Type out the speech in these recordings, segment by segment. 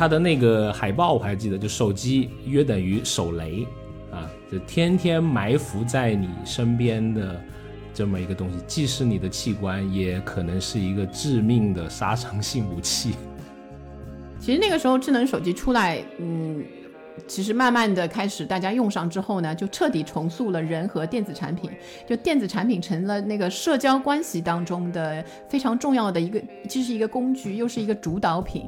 他的那个海报我还记得，就手机约等于手雷啊，就天天埋伏在你身边的这么一个东西，既是你的器官，也可能是一个致命的杀伤性武器。其实那个时候智能手机出来，嗯，其实慢慢的开始大家用上之后呢，就彻底重塑了人和电子产品，就电子产品成了那个社交关系当中的非常重要的一个，既是一个工具，又是一个主导品。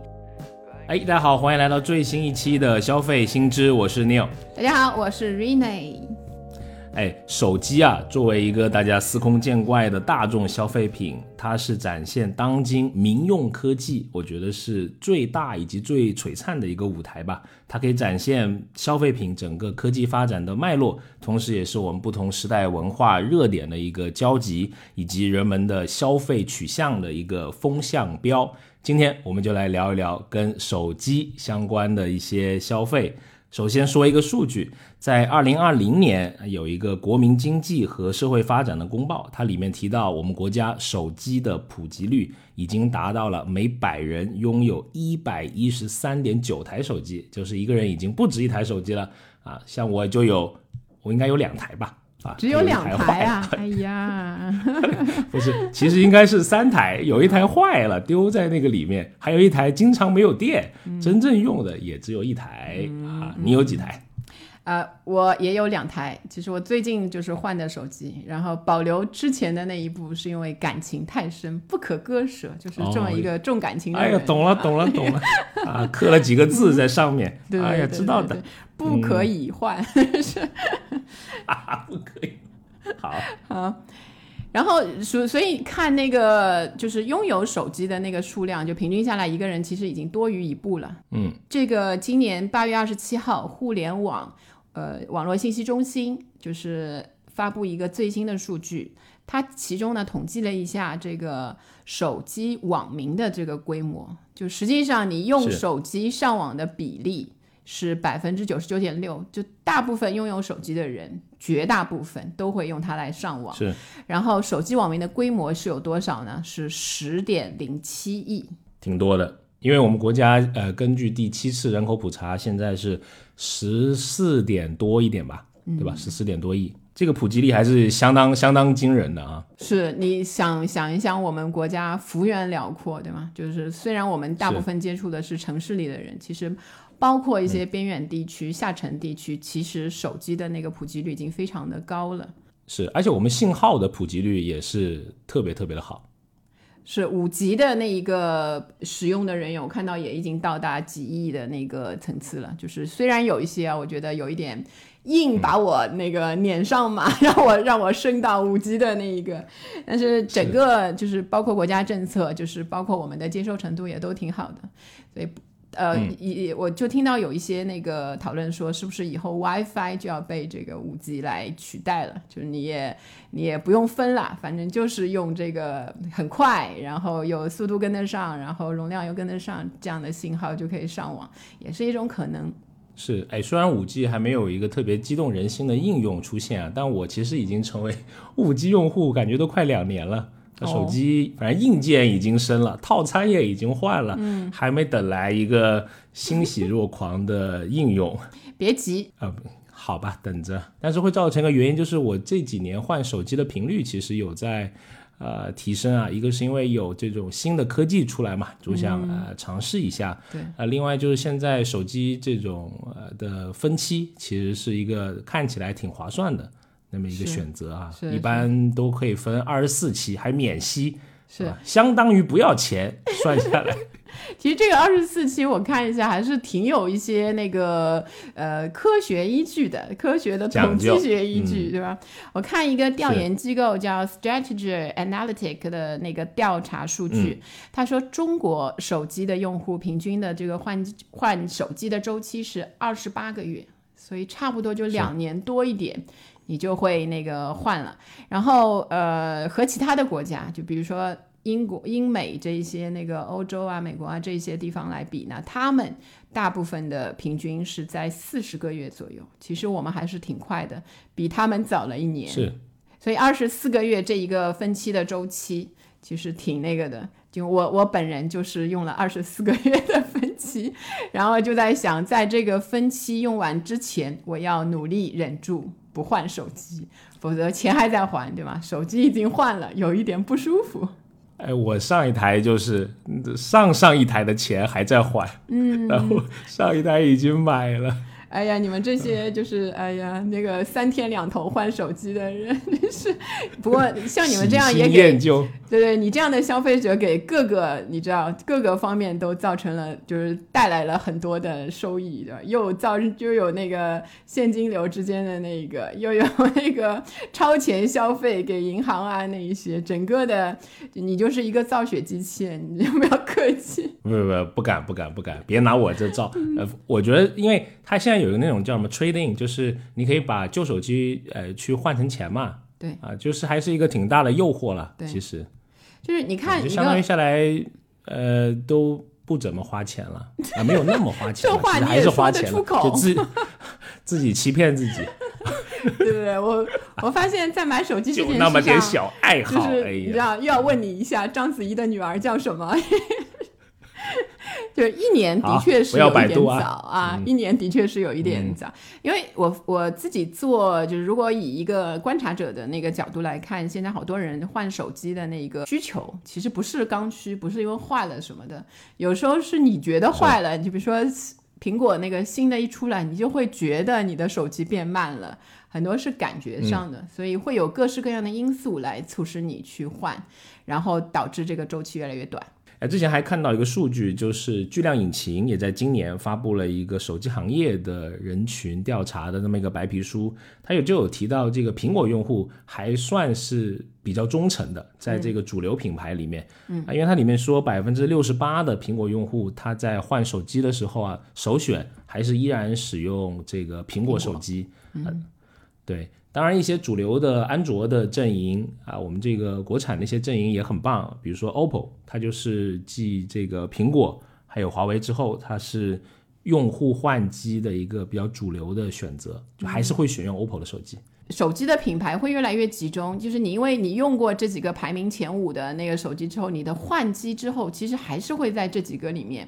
哎，大家好，欢迎来到最新一期的消费新知，我是 Neil。大家好，我是 Rene。哎，手机啊，作为一个大家司空见惯的大众消费品，它是展现当今民用科技，我觉得是最大以及最璀璨的一个舞台吧。它可以展现消费品整个科技发展的脉络，同时也是我们不同时代文化热点的一个交集，以及人们的消费取向的一个风向标。今天我们就来聊一聊跟手机相关的一些消费。首先说一个数据，在二零二零年有一个国民经济和社会发展的公报，它里面提到我们国家手机的普及率已经达到了每百人拥有一百一十三点九台手机，就是一个人已经不止一台手机了啊！像我就有，我应该有两台吧。啊，只有两台啊！哎呀，不是，其实应该是三台，有一台坏了丢在那个里面，还有一台经常没有电，真正用的也只有一台啊。你有几台？呃，我也有两台。其实我最近就是换的手机，然后保留之前的那一部，是因为感情太深，不可割舍，就是这么一个重感情的人。哎呀，懂了，懂了，懂了啊！刻了几个字在上面。对哎呀，知道的，不可以换。啊，不可以。好，好。然后所所以看那个就是拥有手机的那个数量，就平均下来一个人其实已经多于一部了。嗯，这个今年八月二十七号，互联网呃网络信息中心就是发布一个最新的数据，它其中呢统计了一下这个手机网民的这个规模，就实际上你用手机上网的比例。是百分之九十九点六，就大部分拥有手机的人，绝大部分都会用它来上网。是，然后手机网民的规模是有多少呢？是十点零七亿，挺多的。因为我们国家呃，根据第七次人口普查，现在是十四点多一点吧，对吧？十四点多亿，这个普及率还是相当相当惊人的啊。是，你想想一想，我们国家幅员辽阔，对吗？就是虽然我们大部分接触的是城市里的人，其实。包括一些边远地区、下沉地区，其实手机的那个普及率已经非常的高了。是，而且我们信号的普及率也是特别特别的好。是五级的那一个使用的人员，我看到也已经到达几亿的那个层次了。就是虽然有一些啊，我觉得有一点硬把我那个撵上马，让我让我升到五级的那一个，但是整个就是包括国家政策，就是包括我们的接受程度也都挺好的，所以。呃，以我就听到有一些那个讨论说，是不是以后 WiFi 就要被这个五 G 来取代了？就是你也你也不用分了，反正就是用这个很快，然后有速度跟得上，然后容量又跟得上，这样的信号就可以上网，也是一种可能。是，哎，虽然五 G 还没有一个特别激动人心的应用出现啊，但我其实已经成为 五 G 用户，感觉都快两年了。手机反正硬件已经升了，套餐也已经换了，嗯，还没等来一个欣喜若狂的应用。别急啊，好吧，等着。但是会造成一个原因，就是我这几年换手机的频率其实有在呃提升啊。一个是因为有这种新的科技出来嘛，就想呃尝试一下。对啊，另外就是现在手机这种呃的分期，其实是一个看起来挺划算的。那么一个选择啊，一般都可以分二十四期，还免息，是相当于不要钱，算下来。其实这个二十四期我看一下，还是挺有一些那个呃科学依据的，科学的统计学依据，对吧？我看一个调研机构叫 Strategy Analytic 的那个调查数据，他说中国手机的用户平均的这个换换手机的周期是二十八个月，所以差不多就两年多一点。你就会那个换了，然后呃和其他的国家，就比如说英国、英美这一些那个欧洲啊、美国啊这些地方来比呢，他们大部分的平均是在四十个月左右。其实我们还是挺快的，比他们早了一年。是，所以二十四个月这一个分期的周期，其实挺那个的。就我我本人就是用了二十四个月的分。期，然后就在想，在这个分期用完之前，我要努力忍住不换手机，否则钱还在还，对吗？手机已经换了，有一点不舒服。哎，我上一台就是上上一台的钱还在还，嗯，然后上一台已经买了。哎呀，你们这些就是哎呀，那个三天两头换手机的人，真是。不过像你们这样也给，对对，你这样的消费者给各个你知道各个方面都造成了，就是带来了很多的收益，对吧？又造就有那个现金流之间的那个，又有那个超前消费给银行啊那一些，整个的你就是一个造血机器，你不要客气。不不不，不敢不敢不敢，别拿我这造。呃，我觉得因为他现在。有一个那种叫什么 trading，就是你可以把旧手机呃去换成钱嘛，对啊，就是还是一个挺大的诱惑了。对其实就是你看，就相当于下来呃都不怎么花钱了啊，没有那么花钱，还是花钱了，就自 自己欺骗自己。对不对？我我发现，在买手机这件事上，那么点小爱好，就是你知道，又要问你一下，章子怡的女儿叫什么？就是一年的确是有一点早啊，一年的确是有一点早，因为我我自己做，就是如果以一个观察者的那个角度来看，现在好多人换手机的那个需求，其实不是刚需，不是因为坏了什么的，有时候是你觉得坏了，你比如说苹果那个新的一出来，你就会觉得你的手机变慢了，很多是感觉上的，所以会有各式各样的因素来促使你去换，然后导致这个周期越来越短。哎，之前还看到一个数据，就是巨量引擎也在今年发布了一个手机行业的人群调查的那么一个白皮书，它有就有提到这个苹果用户还算是比较忠诚的，在这个主流品牌里面，嗯，啊，因为它里面说百分之六十八的苹果用户他在换手机的时候啊，首选还是依然使用这个苹果手机，嗯，对。当然，一些主流的安卓的阵营啊，我们这个国产那些阵营也很棒。比如说 OPPO，它就是继这个苹果还有华为之后，它是用户换机的一个比较主流的选择，就还是会选用 OPPO 的手机。手机的品牌会越来越集中，就是你因为你用过这几个排名前五的那个手机之后，你的换机之后，其实还是会在这几个里面。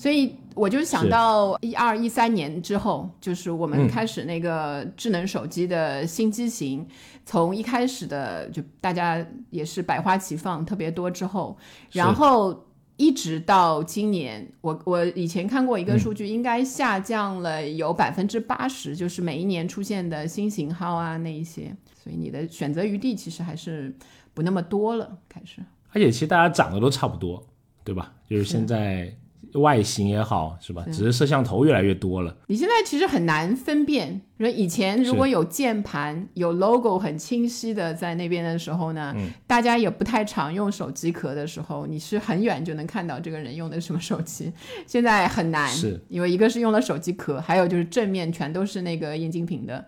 所以我就想到一二一三年之后，就是我们开始那个智能手机的新机型，从一开始的就大家也是百花齐放特别多之后，然后一直到今年，我我以前看过一个数据，应该下降了有百分之八十，就是每一年出现的新型号啊那一些，所以你的选择余地其实还是不那么多了，开始。而且其实大家长得都差不多，对吧？就是现在。外形也好，是吧？只是摄像头越来越多了。你现在其实很难分辨，说以前如果有键盘、有 logo 很清晰的在那边的时候呢，大家也不太常用手机壳的时候，你是很远就能看到这个人用的什么手机。现在很难，是因为一个是用了手机壳，还有就是正面全都是那个液晶屏的，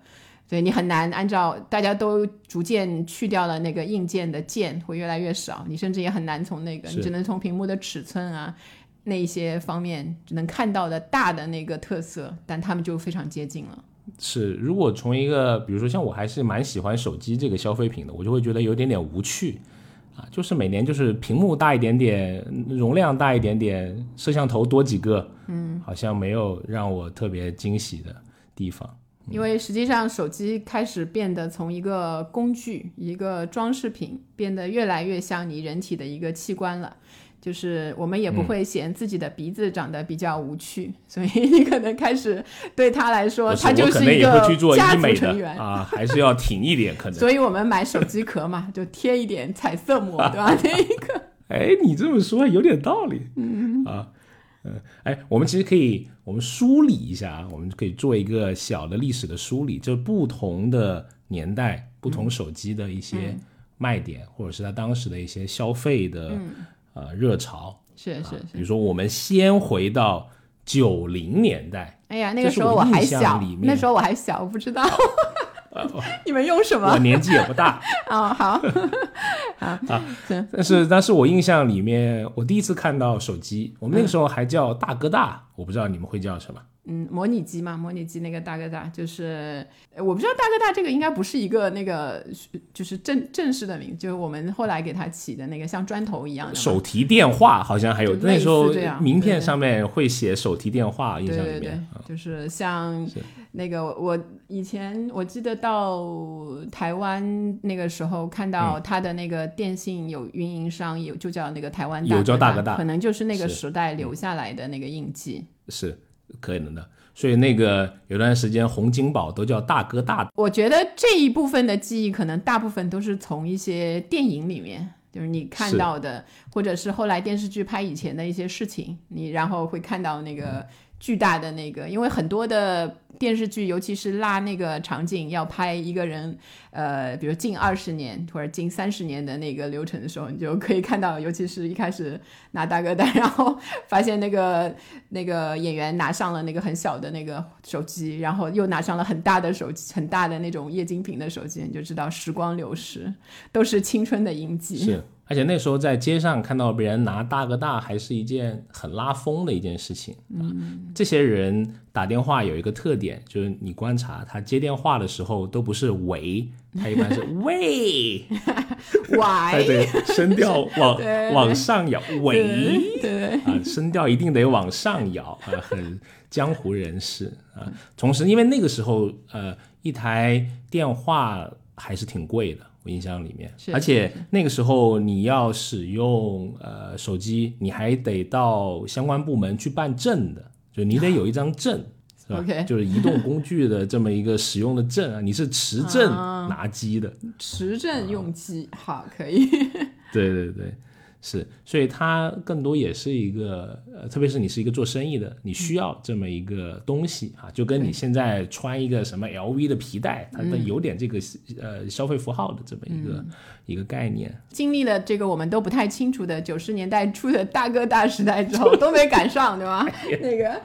所以你很难按照大家都逐渐去掉了那个硬件的键，会越来越少。你甚至也很难从那个，你只能从屏幕的尺寸啊。那些方面能看到的大的那个特色，但他们就非常接近了。是，如果从一个，比如说像我还是蛮喜欢手机这个消费品的，我就会觉得有点点无趣啊，就是每年就是屏幕大一点点，容量大一点点，摄像头多几个，嗯，好像没有让我特别惊喜的地方。因为实际上手机开始变得从一个工具、一个装饰品，变得越来越像你人体的一个器官了。就是我们也不会嫌自己的鼻子长得比较无趣，所以 你可能开始对他来说，他就是一个家族成员啊，还是要挺一点可 能。所以我们买手机壳嘛，就贴一点彩色膜，对吧？那一个，哎，你这么说有点道理，嗯啊，嗯，哎，我们其实可以，我们梳理一下啊，我们可以做一个小的历史的梳理，就不同的年代、不同手机的一些卖点，或者是它当时的一些消费的。呃，热潮是是是，比如说我们先回到九零年代，哎呀，那个时候我还小，那时候我还小，我不知道 你们用什么，我年纪也不大。哦，好，啊，但是但是我印象里面，我第一次看到手机，我们那个时候还叫大哥大，我不知道你们会叫什么嗯，模拟机嘛，模拟机那个大哥大，就是呃我不知道大哥大这个应该不是一个那个就是正正式的名，就是我们后来给它起的那个像砖头一样的手提电话好像还有，那时候名片上面会写手提电话，印对对对象里面。，就是像那个我以前我记得到台湾那个时候看到嗯。它的那个电信有运营商有就叫那个台湾有叫大大哥大。可能就是那个时代留下来的那个印记。是可能的。所以那个有段时间洪金宝都叫大哥大，我觉得这一部分的记忆，可能大部分都是从一些电影里面，就是你看到的，或者是后来电视剧拍以前的一些事情，你然后会看到那个巨大的那个，因为很多的电视剧，尤其是拉那个场景要拍一个人，呃，比如近二十年或者近三十年的那个流程的时候，你就可以看到，尤其是一开始拿大哥大，然后发现那个那个演员拿上了那个很小的那个手机，然后又拿上了很大的手机，很大的那种液晶屏的手机，你就知道时光流逝，都是青春的印记。是，而且那时候在街上看到别人拿大哥大，还是一件很拉风的一件事情。嗯，这些人打电话有一个特点，就是你观察他接电话的时候都不是喂，他一般是 喂，哎 喂，对，声调往往上摇，喂。对对啊，声调一定得往上摇啊，很江湖人士啊。同时，因为那个时候，呃，一台电话还是挺贵的，我印象里面，而且那个时候你要使用呃手机，你还得到相关部门去办证的，就你得有一张证。是吧？OK 就是移动工具的这么一个使用的证啊，你是持证啊拿机的，持证用机，好，可以。对 对对，是，所以它更多也是一个，呃，特别是你是一个做生意的，你需要这么一个东西啊，就跟你现在穿一个什么 LV 的皮带，它的有点这个、呃消费符号的这么一个、一个概念。经历了这个我们都不太清楚的九十年代初的大哥大时代之后，都没赶上，对吧？那个，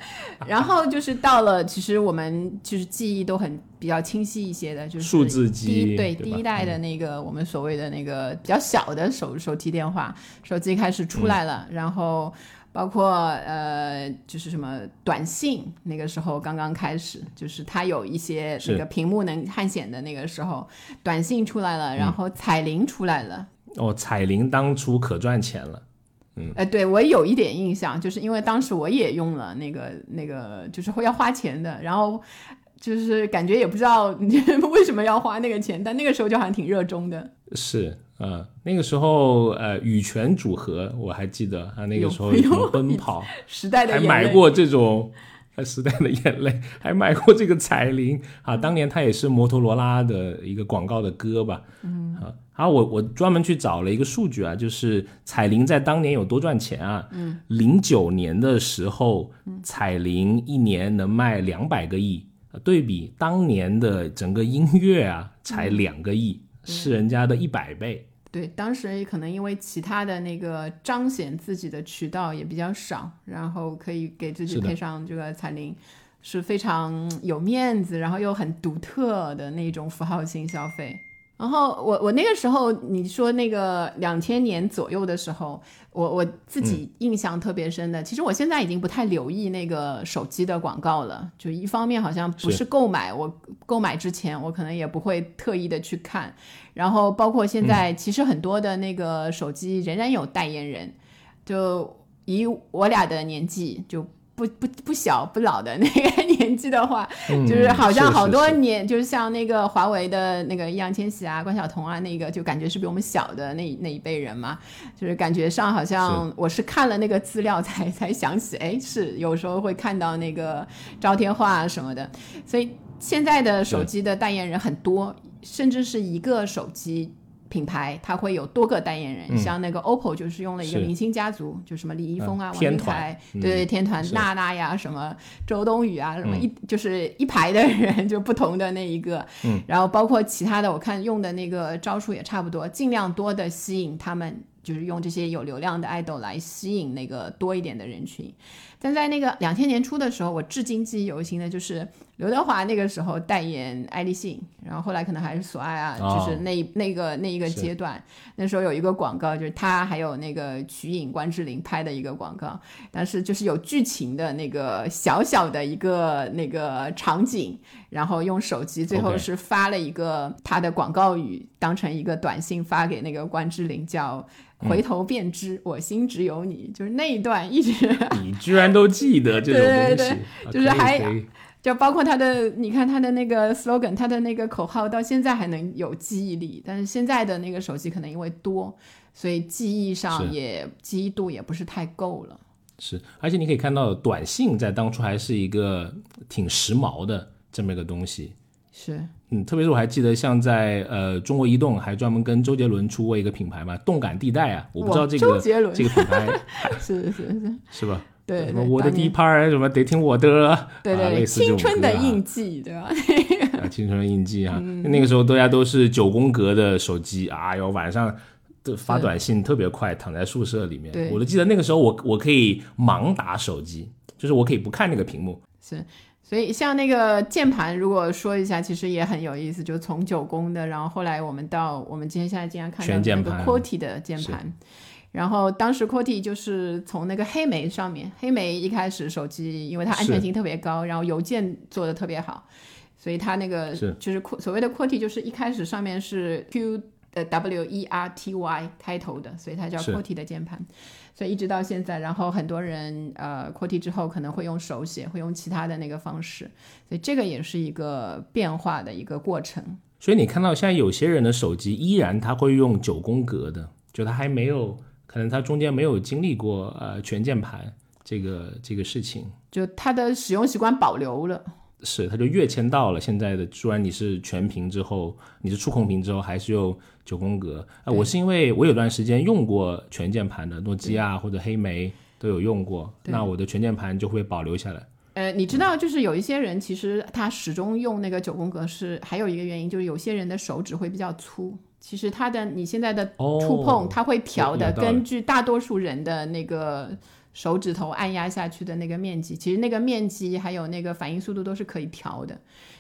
然后就是到了，其实我们就是记忆都很比较清晰一些的，就是数字第机对对第一代的那个我们所谓的那个比较小的手手提电话，手机开始出来了，然后。包括呃，就是什么短信，那个时候刚刚开始，就是它有一些那个屏幕能探险的那个时候，短信出来了，然后彩铃出来了，哦，彩铃当初可赚钱了，呃，对我有一点印象，就是因为当时我也用了那个那个，就是会要花钱的，然后就是感觉也不知道 为什么要花那个钱，但那个时候就好像挺热衷的。是。呃，那个时候，呃，羽泉组合我还记得啊，那个时候什 么有奔跑，时代的还眼泪买过这种呃时代的眼泪，还买过这个彩铃啊。当年它也是摩托罗拉的一个广告的歌吧。嗯啊，好，我我专门去找了一个数据啊，就是彩铃在当年有多赚钱啊。嗯，零九年的时候，彩铃一年能卖两百个亿，呃对比当年的整个音乐啊，才两个亿，是人家的一百倍。对，当时可能因为其他的那个彰显自己的渠道也比较少，然后可以给自己配上这个彩铃，是非常有面子，然后又很独特的那种符号性消费。然后我我那个时候你说那个两千年左右的时候，我我自己印象特别深的，其实我现在已经不太留意那个手机的广告了。就一方面好像不是是购买，我购买之前我可能也不会特意的去看，然后包括现在其实很多的那个手机仍然有代言人，就以我俩的年纪就。不不不小不老的 那个年纪的话，就是好像好多是。是年，就是像那个华为的那个易烊千玺啊、关晓彤啊，那个就感觉是比我们小的那那一辈人嘛，就是感觉上好像我是看了那个资料才才想起，哎，是有时候会看到那个招天画啊什么的，所以现在的手机的代言人很多，甚至是一个手机。品牌它会有多个代言人，像那个 OPPO 就是用了一个明星家族，就什么李易峰啊、王俊凯，嗯对对，天团是。娜娜呀，什么周冬雨啊，什么一、就是一排的人，就不同的那一个，嗯，然后包括其他的，我看用的那个招数也差不多，尽量多的吸引他们，就是用这些有流量的爱豆来吸引那个多一点的人群。但在那个两千年初的时候，我至今记忆犹新的就是刘德华那个时候代言爱立信，然后后来可能还是索爱啊，哦。就是那那个那一个阶段，那时候有一个广告，就是他还有那个瞿颖、关之琳拍的一个广告，但是就是有剧情的那个小小的一个那个场景，然后用手机最后是发了一个他的广告语，当成一个短信发给那个关之琳，叫。回头便知我心只有你，就是那一段一直你居然都记得这种东西，就是还就包括他的，你看他的那个 slogan，他的那个口号，到现在还能有记忆力。但是现在的那个手机可能因为多，所以记忆上也记忆度也不是太够了。是，而且你可以看到，短信在当初还是一个挺时髦的这么一个东西。是，嗯，特别是我还记得，像在呃中国移动还专门跟周杰伦出过一个品牌嘛，动感地带啊，我不知道这个这个品牌 是是是，是吧？对对，什么我的当年第一拍儿什么得听我的，啊、对对青春的印记，对吧？啊，青春的印记啊，嗯。那个时候大家都是九宫格的手机，哎呦，晚上的发短信特别快，躺在宿舍里面对，我都记得那个时候我我可以盲打手机，就是我可以不看那个屏幕，是，所以像那个键盘，如果说一下，其实也很有意思，就从九宫的，然后后来我们到我们今天现在经常看到那个键盘。QWERTY 的键盘。然后当时 QWERTY 就是从那个黑莓上面，黑莓一开始手机因为它安全性特别高，然后邮件做的特别好，所以它那个是就是所谓的 QWERTY 就是一开始上面是 Q 呃 W E R T Y 开头的，所以它叫是 QWERTY 的键盘。所以一直到现在，然后很多人呃 QWERTY 之后可能会用手写，会用其他的那个方式，所以这个也是一个变化的一个过程。所以你看到现在有些人的手机依然他会用九宫格的，就他还没有，可能他中间没有经历过呃全键盘这个这个事情。就他的使用习惯保留了，是，他就跃迁到了现在的，虽然你是全屏之后，你是触控屏之后，还是用九宫格。啊、对我是因为我有段时间用过全键盘的，诺基亚或者黑莓都有用过，那我的全键盘就会保留下来。呃，你知道，就是有一些人其实他始终用那个九宫格是还有一个原因，就是有些人的手指会比较粗。其实它的你现在的哦触碰，它会调的，根据大多数人的那个手指头按压下去的那个面积，其实那个面积还有那个反应速度都是可以调的。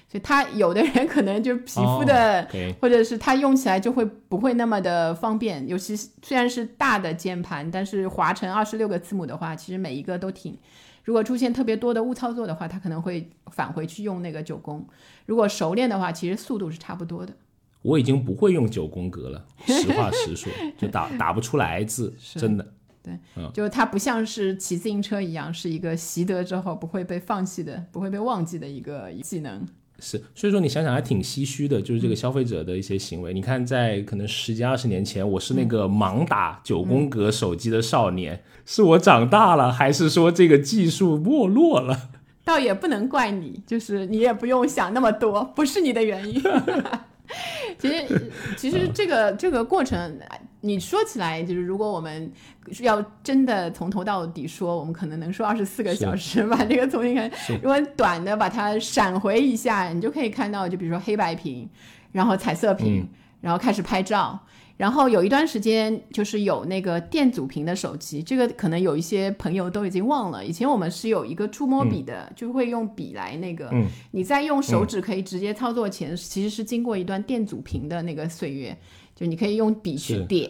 所以它有的人可能就是皮肤的或者是它用起来就会不会那么的方便，尤其是虽然是大的键盘，但是划成二十六个字母的话，其实每一个都挺。如果出现特别多的误操作的话，它可能会返回去用那个九宫。如果熟练的话，其实速度是差不多的。我已经不会用九宫格了，实话实说，就打打不出来字，真的。对就它不像是骑自行车一样，是一个习得之后不会被放弃的、不会被忘记的一个技能。是，所以说你想想还挺唏嘘的，就是这个消费者的一些行为。你看，在可能十几二十年前，我是那个盲打九宫格手机的少年，是我长大了，还是说这个技术没落了？倒也不能怪你，就是你也不用想那么多，不是你的原因。其实，其实这个这个过程，你说起来，就是如果我们要真的从头到底说，我们可能能说二十四个小时，把这个从一开始。如果短的把它闪回一下，你就可以看到，就比如说黑白屏，然后彩色屏，然后开始拍照。然后有一段时间就是有那个电阻屏的手机，这个可能有一些朋友都已经忘了。以前我们是有一个触摸笔的，就会用笔来那个，嗯你在用手指可以直接操作前，其实是经过一段电阻屏的那个岁月，就你可以用笔去点。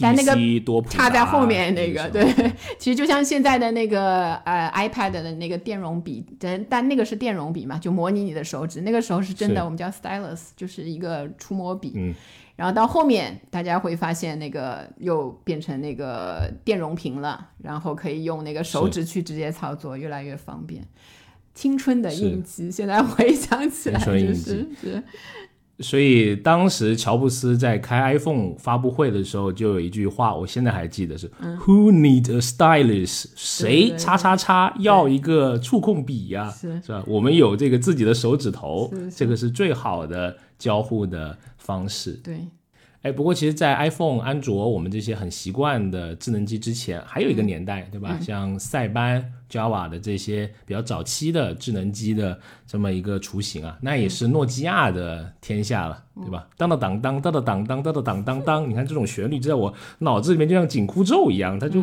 但那个 HTC 插在后面那个，对，其实就像现在的那个呃 iPad 的那个电容笔，但但那个是电容笔嘛，就模拟你的手指。那个时候是真的，我们叫 stylus，就是一个触摸笔。嗯然后到后面，大家会发现那个又变成那个电容屏了，然后可以用那个手指去直接操作，越来越方便。青春的印记，现在回想起来就是是所以当时乔布斯在开 iPhone 发布会的时候，就有一句话，我现在还记得是、“Who need a stylus？” 谁叉叉叉要一个触控笔呀、是是吧？我们有这个自己的手指头，这个是最好的交互的方式。对，哎，不过其实，在 iPhone、安卓我们这些很习惯的智能机之前，还有一个年代，对吧？像塞班、Java 的这些比较早期的智能机的这么一个雏形啊，那也是诺基亚的天下了，对吧？当当当当当当当当当当当当，你看这种旋律就在我脑子里面就像紧箍咒一样，它就、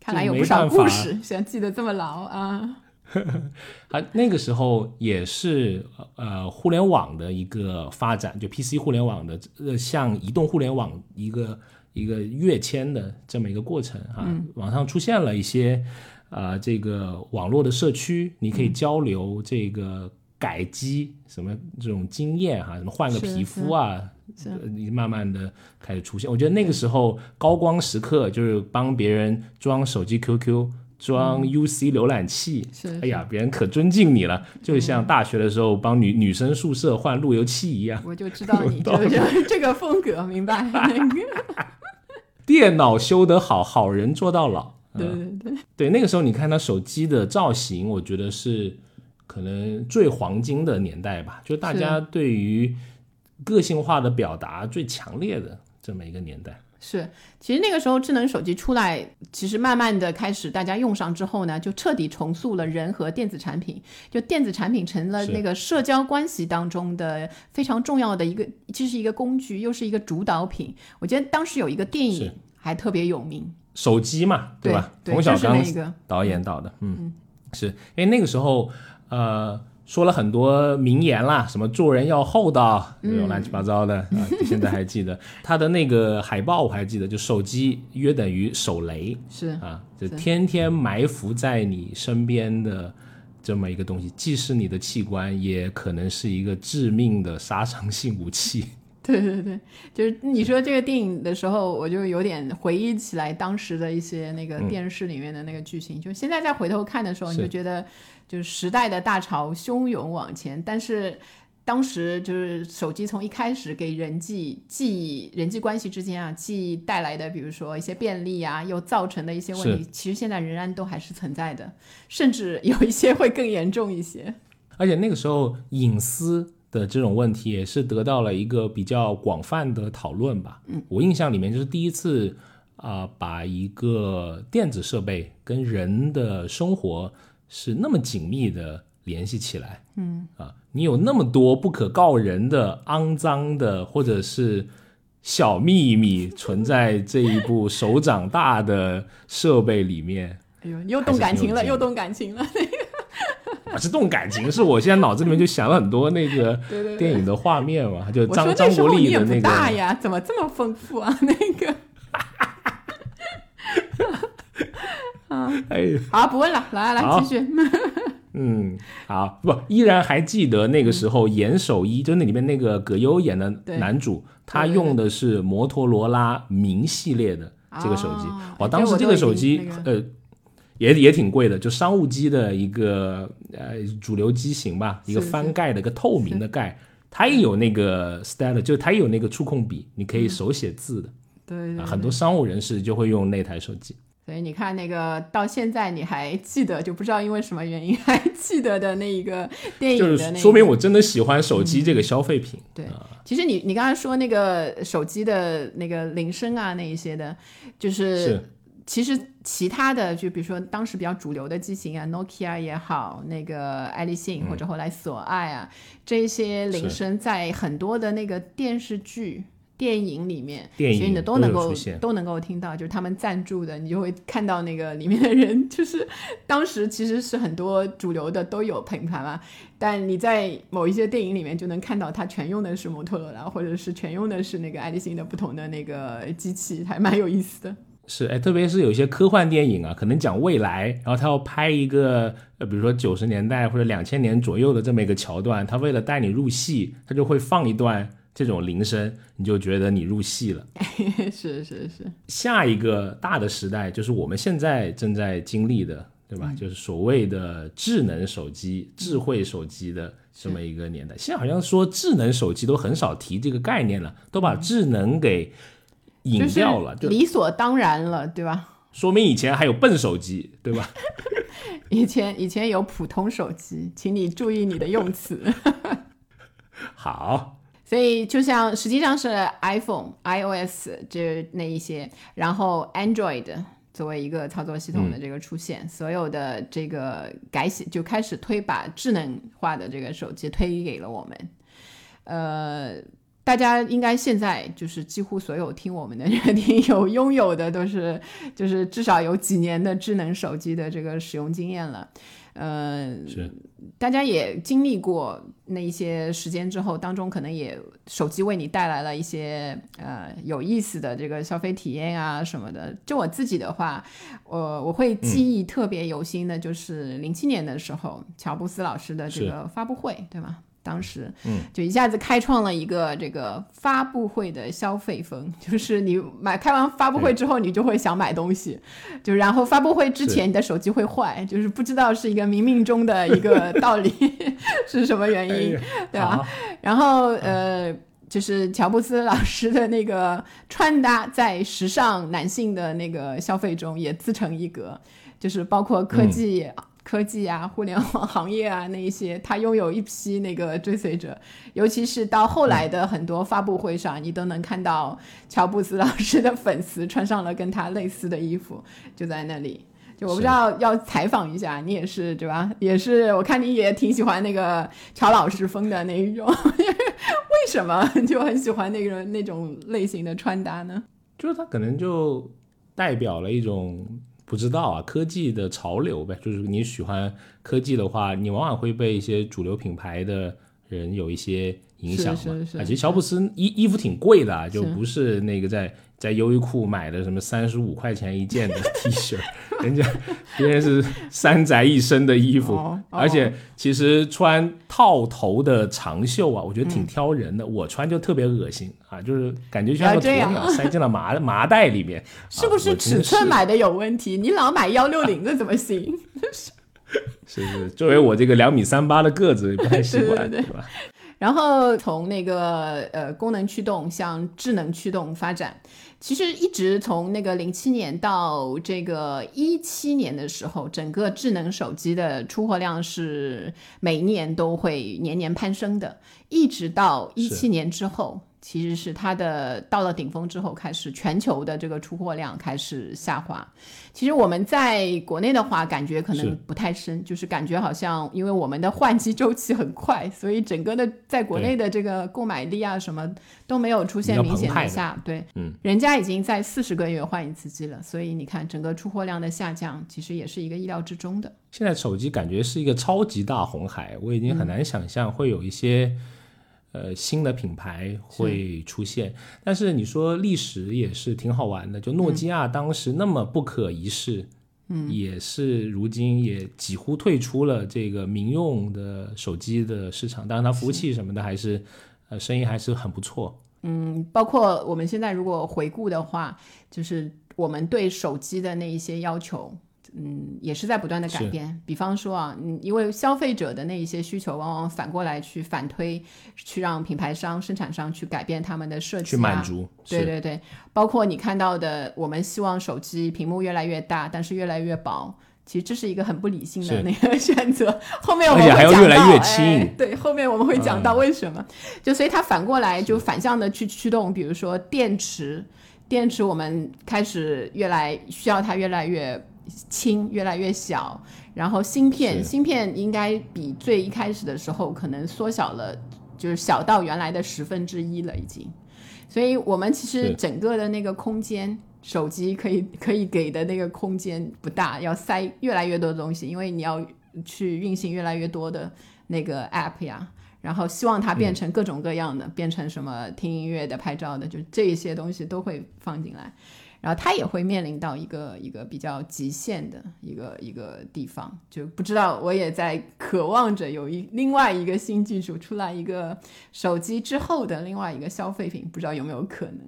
看来有不少故事，想记得这么牢啊。它那个时候也是呃互联网的一个发展，就 PC 互联网的呃向移动互联网一个一个跃迁的这么一个过程啊。网上出现了一些呃这个网络的社区，你可以交流这个改机什么这种经验哈，什么换个皮肤啊，你慢慢的开始出现。我觉得那个时候高光时刻就是帮别人装手机 QQ。装 UC 浏览器，哎呀，别人可尊敬你了，就像大学的时候帮女女生宿舍换路由器一样。我就知道你 就是这个风格，明白？电脑修得好，好人做到老。对对对，对那个时候你看他手机的造型，我觉得是可能最黄金的年代吧，就大家对于个性化的表达最强烈的这么一个年代。是，其实那个时候智能手机出来，其实慢慢的开始大家用上之后呢，就彻底重塑了人和电子产品，就电子产品成了那个社交关系当中的非常重要的一个，既是一个工具，又是一个主导品。我觉得当时有一个电影还特别有名，手机嘛，对吧？冯小刚导演导的，嗯，是因为那个时候，呃。说了很多名言啦，什么做人要厚道，这种乱七八糟的啊，现在还记得。他的那个海报，我还记得，就手机约等于手雷，是啊，就天天埋伏在你身边的这么一个东西，既是你的器官，也可能是一个致命的杀伤性武器。对 对对，就是你说这个电影的时候，我就有点回忆起来当时的一些那个电视里面的那个剧情，就现在再回头看的时候，你就觉得。就是时代的大潮汹涌往前，但是当时就是手机从一开始给人际既人际关系之间啊，既带来的比如说一些便利啊，又造成的一些问题，其实现在仍然都还是存在的，甚至有一些会更严重一些。而且那个时候隐私的这种问题也是得到了一个比较广泛的讨论吧。嗯，我印象里面就是第一次啊，把一个电子设备跟人的生活。是那么紧密的联系起来，嗯啊，你有那么多不可告人的肮脏的或者是小秘密存在这一部手掌大的设备里面。哎呦，又动感情了，又动感情了。啊，是动感情，是我现在脑子里面就想了很多那个 电影的画面嘛，就张张国立的那个。大呀，怎么这么丰富啊？那个。啊，哎，好，不问了，来来继续。嗯，好，不，依然还记得那个时候严守一，就那里面那个葛优演的男主，他用的是摩托罗拉明系列的这个手机。哇，当时这个手机，呃，也也挺贵的，就商务机的一个呃主流机型吧，一个翻盖的一个透明的盖，它也有那个 style，就它也有那个触控笔，你可以手写字的。对，很多商务人士就会用那台手机。所以你看，那个到现在你还记得，就不知道因为什么原因还 记得的那一个电影的，说明我真的喜欢手机这个消费品。对，其实你你刚才说那个手机的那个铃声啊，那一些的，就是其实其他的，就比如说当时比较主流的机型啊，Nokia 也好，那个爱立信或者后来索爱啊，这些铃声在很多的那个电视剧。电影里面，其实你都能够都能够听到，就是他们赞助的，你就会看到那个里面的人，就是当时其实是很多主流的都有品牌嘛，但你在某一些电影里面就能看到它全用的是摩托罗拉，或者是全用的是那个爱立信的不同的那个机器，还蛮有意思的。是，哎，特别是有一些科幻电影啊，可能讲未来，然后他要拍一个，呃，比如说九十年代或者两千年左右的这么一个桥段，他为了带你入戏，他就会放一段。这种铃声，你就觉得你入戏了。是是是。下一个大的时代就是我们现在正在经历的，对吧？就是所谓的智能手机、智慧手机的这么一个年代。现在好像说智能手机都很少提这个概念了，都把智能给隐掉了，就理所当然了，对吧？说明以前还有笨手机，对吧？以前以前有普通手机，请你注意你的用词。好。所以就像实际上是 iPhone、iOS 这那一些，然后 Android 作为一个操作系统的这个出现，所有的这个改写就开始推把智能化的这个手机推给了我们。呃，大家应该现在就是几乎所有听我们的听友 拥有的都是就是至少有几年的智能手机的这个使用经验了。呃，是大家也经历过那一些时间之后，当中可能也手机为你带来了一些呃有意思的这个消费体验啊什么的。就我自己的话，我我会记忆特别犹新的，就是零七年的时候，乔布斯老师的这个发布会，对吗？当时，嗯，就一下子开创了一个这个发布会的消费风，就是你买开完发布会之后，你就会想买东西，就然后发布会之前你的手机会坏，就是不知道是一个冥冥中的一个道理 是什么原因，对吧？然后呃，就是乔布斯老师的那个穿搭，在时尚男性的那个消费中也自成一格，就是包括科技。科技啊，互联网行业啊，那一些，他拥有一批那个追随者，尤其是到后来的很多发布会上，你都能看到乔布斯老师的粉丝穿上了跟他类似的衣服，就在那里。就我不知道要采访一下，你也是对吧？也是，我看你也挺喜欢那个乔老师风的那一种，为什么就很喜欢那个那种类型的穿搭呢？就是他可能就代表了一种。不知道啊，科技的潮流呗，就是你喜欢科技的话，你往往会被一些主流品牌的人有一些影响嘛。啊，其实乔布斯衣衣服挺贵的，就不是那个在。在优衣库买的什么三十五块钱一件的 T 恤，人家别人是三宅一生的衣服，而且其实穿套头的长袖啊，我觉得挺挑人的。我穿就特别恶心啊，就是感觉像个鸵鸟塞进了麻麻袋里面。是不是尺寸买的有问题？你老买幺六零的 怎么行？是是，作为我这个两米三八的个子，不太习惯，对吧？然后从那个呃功能驱动向智能驱动发展。其实一直从那个零七年到这个一七年的时候，整个智能手机的出货量是每年都会年年攀升的，一直到一七年之后。其实是它的到了顶峰之后，开始全球的这个出货量开始下滑。其实我们在国内的话，感觉可能不太深，就是感觉好像因为我们的换机周期很快，所以整个的在国内的这个购买力啊什么都没有出现明显的下。对，嗯，人家已经在四十个月换一次机了，所以你看整个出货量的下降，其实也是一个意料之中的。现在手机感觉是一个超级大红海，我已经很难想象会有一些。呃，新的品牌会出现，但是你说历史也是挺好玩的。就诺基亚当时那么不可一世，嗯，也是如今也几乎退出了这个民用的手机的市场。当然，它服务器什么的还是，呃，生意还是很不错。嗯，包括我们现在如果回顾的话，就是我们对手机的那一些要求。嗯，也是在不断的改变。比方说啊，嗯，因为消费者的那一些需求，往往反过来去反推，去让品牌商、生产商去改变他们的设计，去满足。对对对，包括你看到的，我们希望手机屏幕越来越大，但是越来越薄。其实这是一个很不理性的那个选择。后面我们会讲到，哎，对，后面我们会讲到为什么。就所以它反过来就反向的去驱动，比如说电池，电池我们开始越来需要它越来越。轻越来越小，然后芯片芯片应该比最一开始的时候可能缩小了，就是小到原来的十分之一了已经。所以我们其实整个的那个空间，手机可以 可以给的那个空间不大，要塞越来越多的东西，因为你要去运行越来越多的那个 app 呀，然后希望它变成各种各样的，变成什么听音乐的、拍照的，就这一些东西都会放进来。然后它也会面临到一个一个比较极限的一个一个地方，就不知道我也在渴望着有一另外一个新技术出来，一个手机之后的另外一个消费品，不知道有没有可能？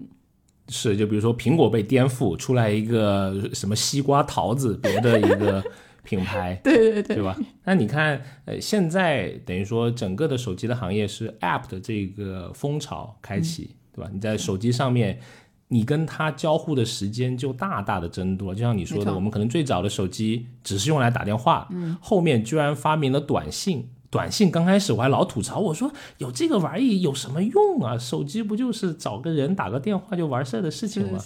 是，就比如说苹果被颠覆，出来一个什么西瓜、桃子别的一个品牌，对对对，对吧？那你看，呃，现在等于说整个的手机的行业是 App 的这个风潮开启，对吧？你在手机上面。你跟他交互的时间就大大的增多，就像你说的，我们可能最早的手机只是用来打电话，嗯，后面居然发明了短信。短信刚开始我还老吐槽，我说有这个玩意有什么用啊？手机不就是找个人打个电话就完事儿的事情吗？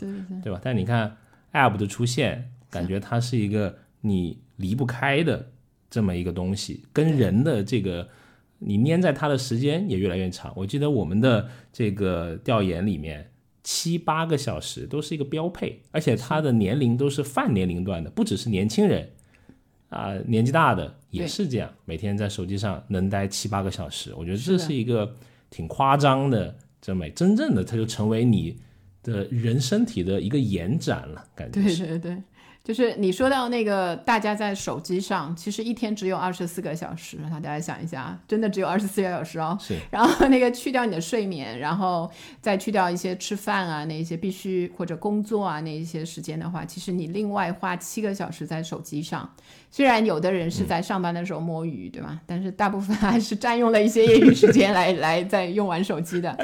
对吧？但你看 App 的出现，感觉它是一个你离不开的这么一个东西，跟人的这个你粘在它的时间也越来越长。我记得我们的这个调研里面。七八个小时都是一个标配，而且他的年龄都是泛年龄段的，不只是年轻人，啊、年纪大的也是这样，每天在手机上能待七八个小时。我觉得这是一个挺夸张的这么真正的，它就成为你的人身体的一个延展了，感觉对是。对对，就是你说到那个，大家在手机上，其实一天只有二十四个小时，大家想一下，真的只有二十四个小时哦。是然后那个去掉你的睡眠，然后再去掉一些吃饭啊那一些必须或者工作啊那一些时间的话，其实你另外花七个小时在手机上。虽然有的人是在上班的时候摸鱼，对吧？但是大部分还是占用了一些业余时间来 来在用玩手机的。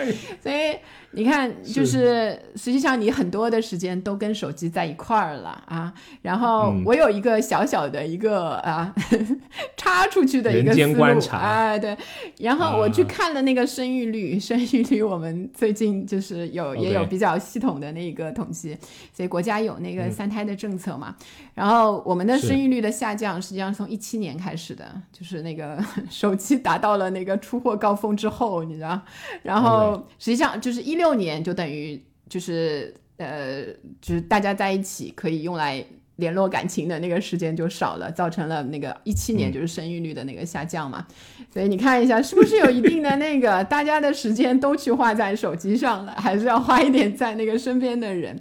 所以你看，就是实际上你很多的时间都跟手机在一块儿了啊。然后嗯我有一个小小的一个啊 插出去的一个人间思路观察哎，对。然后我去啊看了那个生育率，生育率我们最近就是有也有比较系统的那个统计，所以国家有那个嗯三胎的政策嘛。然后我们的生育率的下降，实际上从一七年开始的，就是那个 手机达到了那个出货高峰之后，你知道，然后实际上就是一六年就等于就是呃，就是大家在一起可以用来。联络感情的那个时间就少了，造成了那个一七年嗯就是生育率的那个下降嘛，所以你看一下是不是有一定的那个大家的时间都去花在手机上了，还是要花一点在那个身边的人。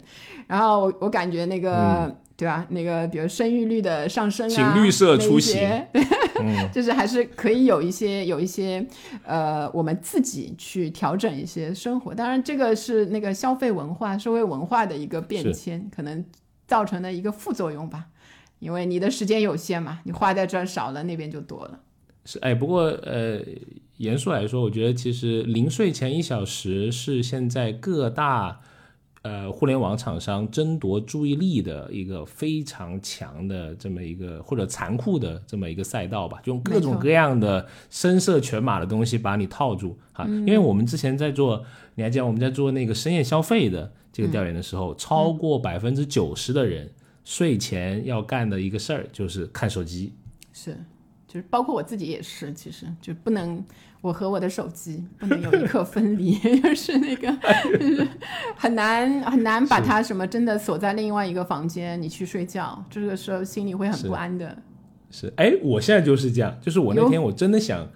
然后我我感觉那个、对吧，那个比如生育率的上升啊，请绿色出行那一些 就是还是可以有一些有一些呃，我们自己去调整一些生活。当然，这个是那个消费文化、社会文化的一个变迁，可能造成的一个副作用吧。因为你的时间有限嘛，你花在这儿少了，那边就多了。是哎，不过呃，严肃来说，我觉得其实临睡前一小时是现在各大呃互联网厂商争夺注意力的一个非常强的这么一个或者残酷的这么一个赛道吧，就用各种各样的声色犬马的东西把你套住哈。因为我们之前在做，你还记得我们在做那个深夜消费的这个调研的时候，超过百分之九十的人睡前要干的一个事儿就是看手机。是，就是包括我自己也是，其实就不能我和我的手机不能有一刻分离，就是那个就是很难很难把它什么真的锁在另外一个房间，你去睡觉，这个时候心里会很不安的。是，哎，我现在就是这样，就是我那天我真的想，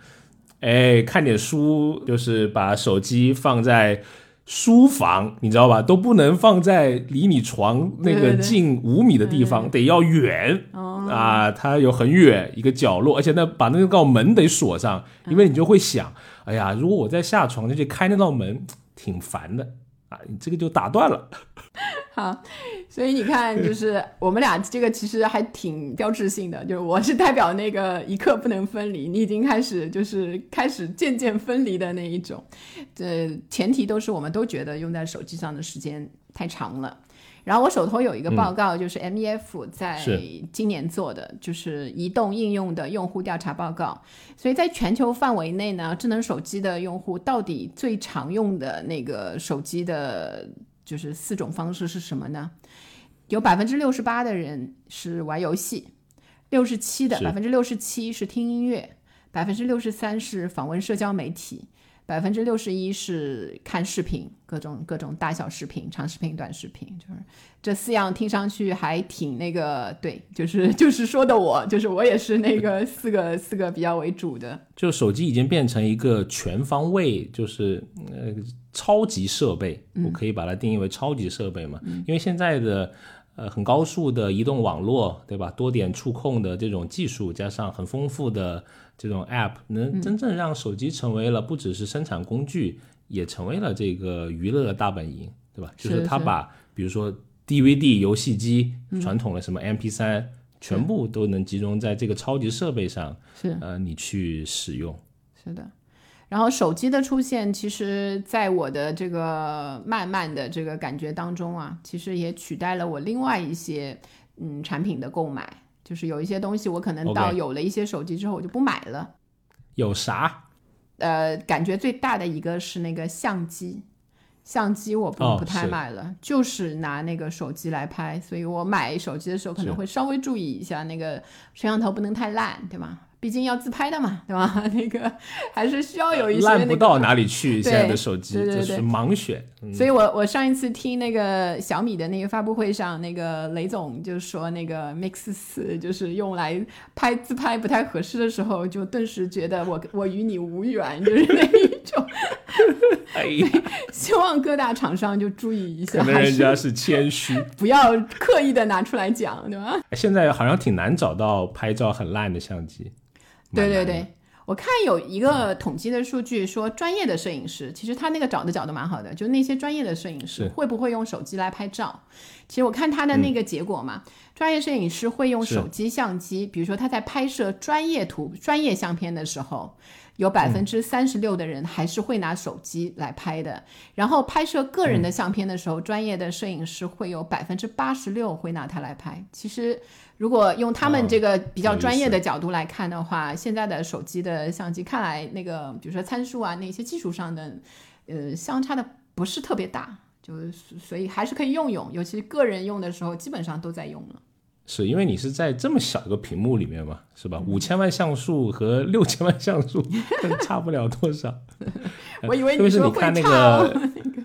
哎，看点书，就是把手机放在书房，你知道吧？都不能放在离你床那个近五米的地方，得要远。哦啊，它有很远一个角落，而且那，把那道门得锁上，因为你就会想，哎呀，如果我再下床就去开那道门，挺烦的啊，你这个就打断了。好，所以你看，就是 我们俩这个其实还挺标志性的，就是我是代表那个一刻不能分离，你已经开始就是开始渐渐分离的那一种。这前提都是我们都觉得用在手机上的时间太长了。然后我手头有一个报告，就是 MEF 在今年做的，就是移动应用的用户调查报告。所以在全球范围内呢，智能手机的用户到底最常用的那个手机的，就是四种方式是什么呢？有百分之六十八的人是玩游戏，六十七的百分之六十七是听音乐，百分之六十三是访问社交媒体，百分之六十一是看视频，各种各种大小视频、长视频、短视频，就是这四样听上去还挺那个，对，就是就是说的我，就是我也是那个四个四个比较为主的，就手机已经变成一个全方位，就是呃超级设备，我可以把它定义为超级设备嘛，因为现在的呃很高速的移动网络，对吧？多点触控的这种技术，加上很丰富的这种 App，能真正让手机成为了不只是生产工具，也成为了这个娱乐大本营，对吧？就是它把比如说 DVD 游戏机、传统的什么 MP 3全部都能集中在这个超级设备上，是呃，你去使用。是的。然后手机的出现，其实在我的这个慢慢的这个感觉当中啊，其实也取代了我另外一些嗯产品的购买。就是有一些东西，我可能到有了一些手机之后，我就不买了。有啥？呃，感觉最大的一个是那个相机，相机我不、哦不太买了，就是拿那个手机来拍，所以我买手机的时候可能会稍微注意一下那个摄像头不能太烂，对吗？毕竟要自拍的嘛，对吧？那个还是需要有一些烂不到哪里去。现在的手机就是盲选。所以我我上一次听那个小米的那个发布会上，那个雷总就说那个 Mix 四就是用来拍自拍不太合适的时候，就顿时觉得我我与你无缘，就是那一种。哎呀，希望各大厂商就注意一下，可能人家是谦虚，不要刻意的拿出来讲，对吧？现在好像挺难找到拍照很烂的相机。对对对，我看有一个统计的数据说，专业的摄影师其实他那个找的角度蛮好的，就那些专业的摄影师会不会用手机来拍照？其实我看他的那个结果嘛，专业摄影师会用手机相机，比如说他在拍摄专业图、专业相片的时候。有百分之三十六的人还是会拿手机来拍的，然后拍摄个人的相片的时候，专业的摄影师会有百分之八十六会拿它来拍。其实，如果用他们这个比较专业的角度来看的话，现在的手机的相机看来，那个比如说参数啊，那些技术上的，呃，相差的不是特别大，就所以还是可以用用，尤其个人用的时候，基本上都在用了。是因为你是在这么小一个屏幕里面嘛，是吧？五千万像素和六千万像素 差不了多少。我以为你说看那个，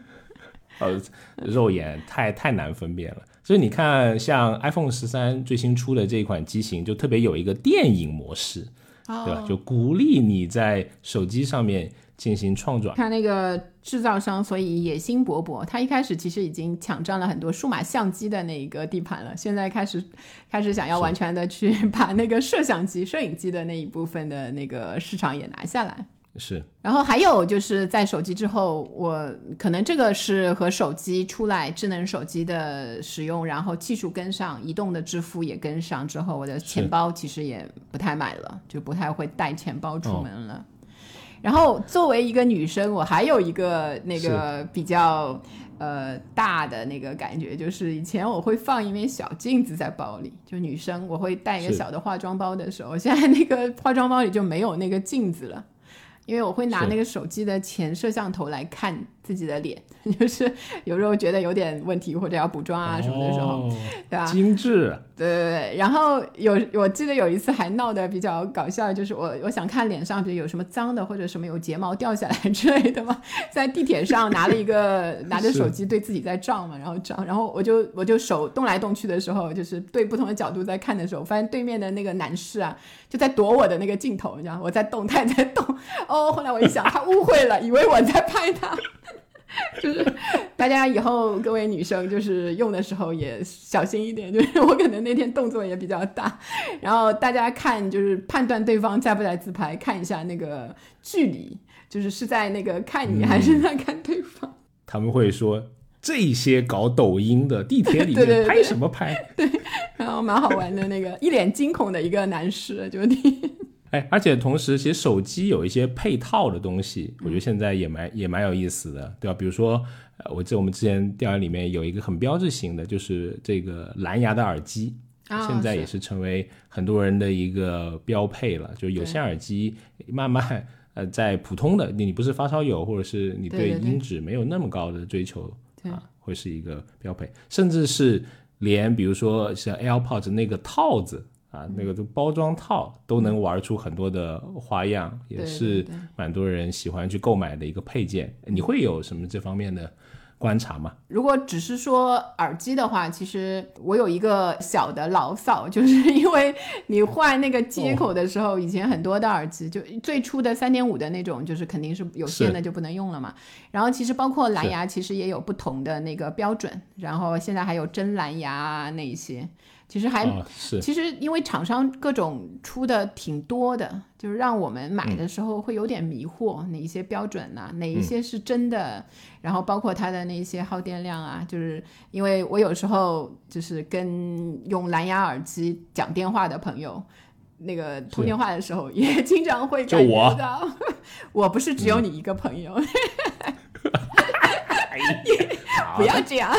呃，肉眼太太难分辨了。所以你看，像 iPhone 十三最新出的这款机型，就特别有一个电影模式，对吧？就鼓励你在手机上面。进行创作，看那个制造商，所以野心勃勃。他一开始其实已经抢占了很多数码相机的那一个地盘了，现在开始开始想要完全的去把那个摄像机、摄影机的那一部分的那个市场也拿下来。是。然后还有就是在手机之后，我可能这个是和手机出来智能手机的使用，然后技术跟上，移动的支付也跟上之后，我的钱包其实也不太买了，就不太会带钱包出门了。然后作为一个女生，我还有一个那个比较呃大的那个感觉，就是以前我会放一面小镜子在包里，就女生我会带一个小的化妆包的时候，现在那个化妆包里就没有那个镜子了，因为我会拿那个手机的前摄像头来看。自己的脸，就是有时候觉得有点问题，或者要补妆啊什么的时候，对吧？精致，对对对。然后有，我记得有一次还闹得比较搞笑，就是我我想看脸上，比如有什么脏的或者什么有睫毛掉下来 之类的嘛，在地铁上拿了一个拿着手机对自己在照嘛，然后照，然后我就我就手动来动去的时候，就是对不同的角度在看的时候，发现对面的那个男士啊，就在躲我的那个镜头，你知道我在动，他也在动。哦，后来我一想，他误会了，以为我在拍他。就是大家以后各位女生就是用的时候也小心一点，就是我可能那天动作也比较大，然后大家看就是判断对方在不在自拍，看一下那个距离，就是是在那个看你还是在看对方。他们会说这些搞抖音的地铁里 面拍什么拍？对，然后蛮好玩的那个一脸惊恐的一个男士，就你。哎，而且同时，其实手机有一些配套的东西，我觉得现在也蛮也蛮有意思的，对吧？比如说，呃，我记得我们之前调研里面有一个很标志性的，就是这个蓝牙的耳机，现在也是成为很多人的一个标配了。就有线耳机慢慢，呃，在普通的你不是发烧友，或者是你对音质没有那么高的追求啊，会是一个标配，甚至是连比如说像 AirPods 那个套子。啊，那个都包装套都能玩出很多的花样，也是蛮多人喜欢去购买的一个配件。你会有什么这方面的观察吗？如果只是说耳机的话，其实我有一个小的牢骚，就是因为你换那个接口的时候，以前很多的耳机就最初的三点五的那种，就是肯定是有线的就不能用了嘛。然后其实包括蓝牙，其实也有不同的那个标准。然后现在还有真蓝牙啊那一些。其实还是，其实因为厂商各种出的挺多的，就是让我们买的时候会有点迷惑，哪一些标准呢？哪一些是真的？然后包括它的那些耗电量啊，就是因为我有时候就是跟用蓝牙耳机讲电话的朋友，那个通电话的时候也 经常会感觉到，我不是只有你一个朋友，不要这样。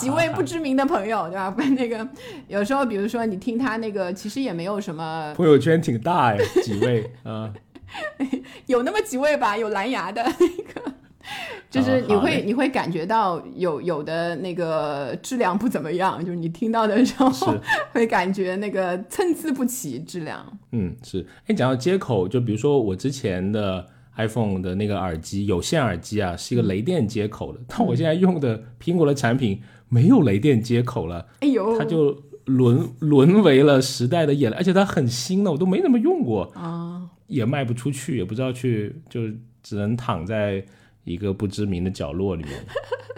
几位不知名的朋友，对吧？不 那个有时候，比如说你听他那个，其实也没有什么。朋友圈挺大哎，几位啊？有那么几位吧，有蓝牙的那个。就是你会你会感觉到有有的那个质量不怎么样，就是你听到的时候会感觉那个参差不齐质量。嗯，是。哎，讲到接口，就比如说我之前的 iPhone 的那个耳机有线耳机啊，是一个雷电接口的，但我现在用的苹果的产品没有雷电接口了。哎呦，它就沦沦为了时代的眼泪，而且它很新的，我都没怎么用过啊，也卖不出去，也不知道去，就只能躺在。一个不知名的角落里面，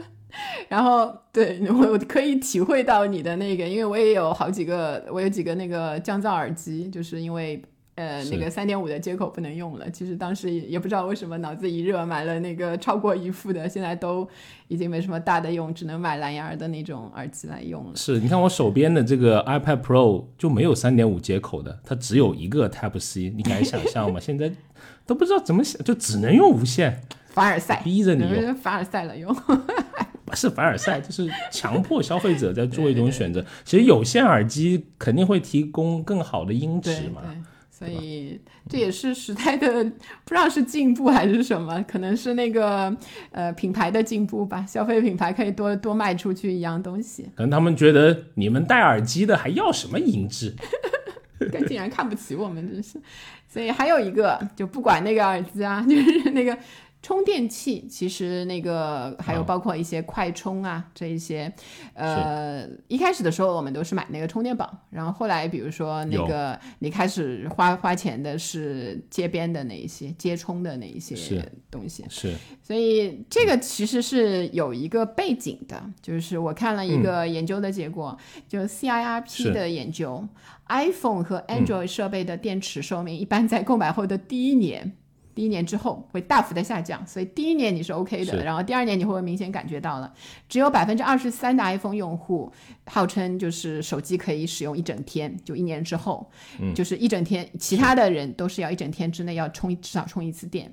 然后对我可以体会到你的那个，因为我也有好几个，我有几个那个降噪耳机，就是因为呃那个三点五的接口不能用了。其实当时也不知道为什么脑子一热买了那个超过一副的，现在都已经没什么大的用，只能买蓝牙的那种耳机来用了。是你看我手边的这个 iPad Pro 就没有三点五接口的，它只有一个 Type C，你敢想象吗？现在都不知道怎么想，就只能用无线。凡尔赛逼着你用，凡尔赛了用，不是凡尔赛，就是强迫消费者在做一种选择。其实有线耳机肯定会提供更好的音质嘛，所以这也是时代的不知道是进步还是什么，可能是那个呃品牌的进步吧。消费品牌可以多多卖出去一样东西，可能他们觉得你们戴耳机的还要什么音质，竟然看不起我们，真是。所以还有一个，就不管那个耳机啊，就是那个。充电器其实那个还有包括一些快充啊这一些，呃，一开始的时候我们都是买那个充电宝，然后后来比如说那个你开始花花钱的是街边的那一些接充的那一些东西，是，所以这个其实是有一个背景的，就是我看了一个研究的结果，就 CIRP 的研究，iPhone 和 Android 设备的电池寿命一般在购买后的第一年。第一年之后会大幅的下降，所以第一年你是 OK 的，然后第二年你会明显感觉到了，只有百分之二十三的 iPhone 用户号称就是手机可以使用一整天，就一年之后，就是一整天，其他的人都是要一整天之内要充至少充一次电，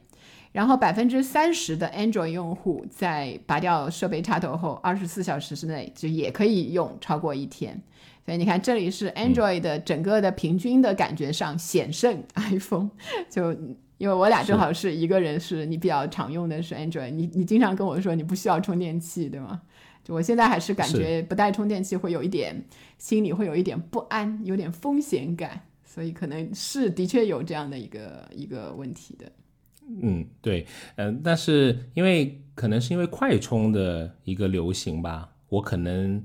然后百分之三十的 Android 用户在拔掉设备插头后二十四小时之内就也可以用超过一天，所以你看这里是 Android 的整个的平均的感觉上险胜 iPhone，就。因为我俩正好是一个人，是你比较常用的是 Android，你你经常跟我说你不需要充电器，对吗？就我现在还是感觉不带充电器会有一点心里会有一点不安，有点风险感，所以可能是的确有这样的一个一个问题的。嗯，对，嗯，但是因为可能是因为快充的一个流行吧，我可能。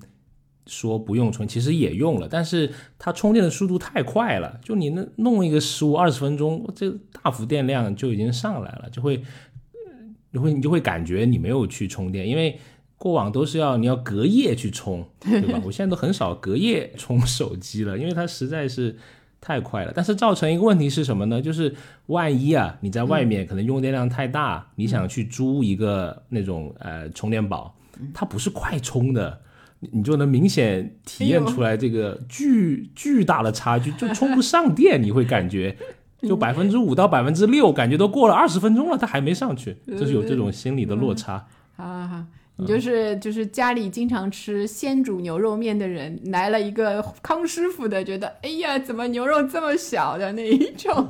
说不用充，其实也用了，但是它充电的速度太快了，就你那弄一个十五二十分钟，这大幅电量就已经上来了，就会，你会你就会感觉你没有去充电，因为过往都是要你要隔夜去充，对吧？我现在都很少隔夜充手机了，因为它实在是太快了。但是造成一个问题是什么呢？就是万一啊你在外面可能用电量太大，你想去租一个那种呃充电宝，它不是快充的。你就能明显体验出来这个巨巨大的差距，就充不上电，你会感觉 就百分之五到百分之六，感觉都过了二十分钟了，它还没上去，就是有这种心理的落差。好好好，你就是就是家里经常吃鲜煮牛肉面的人，来了一个康师傅的，觉得哎呀，怎么牛肉这么小的那一种。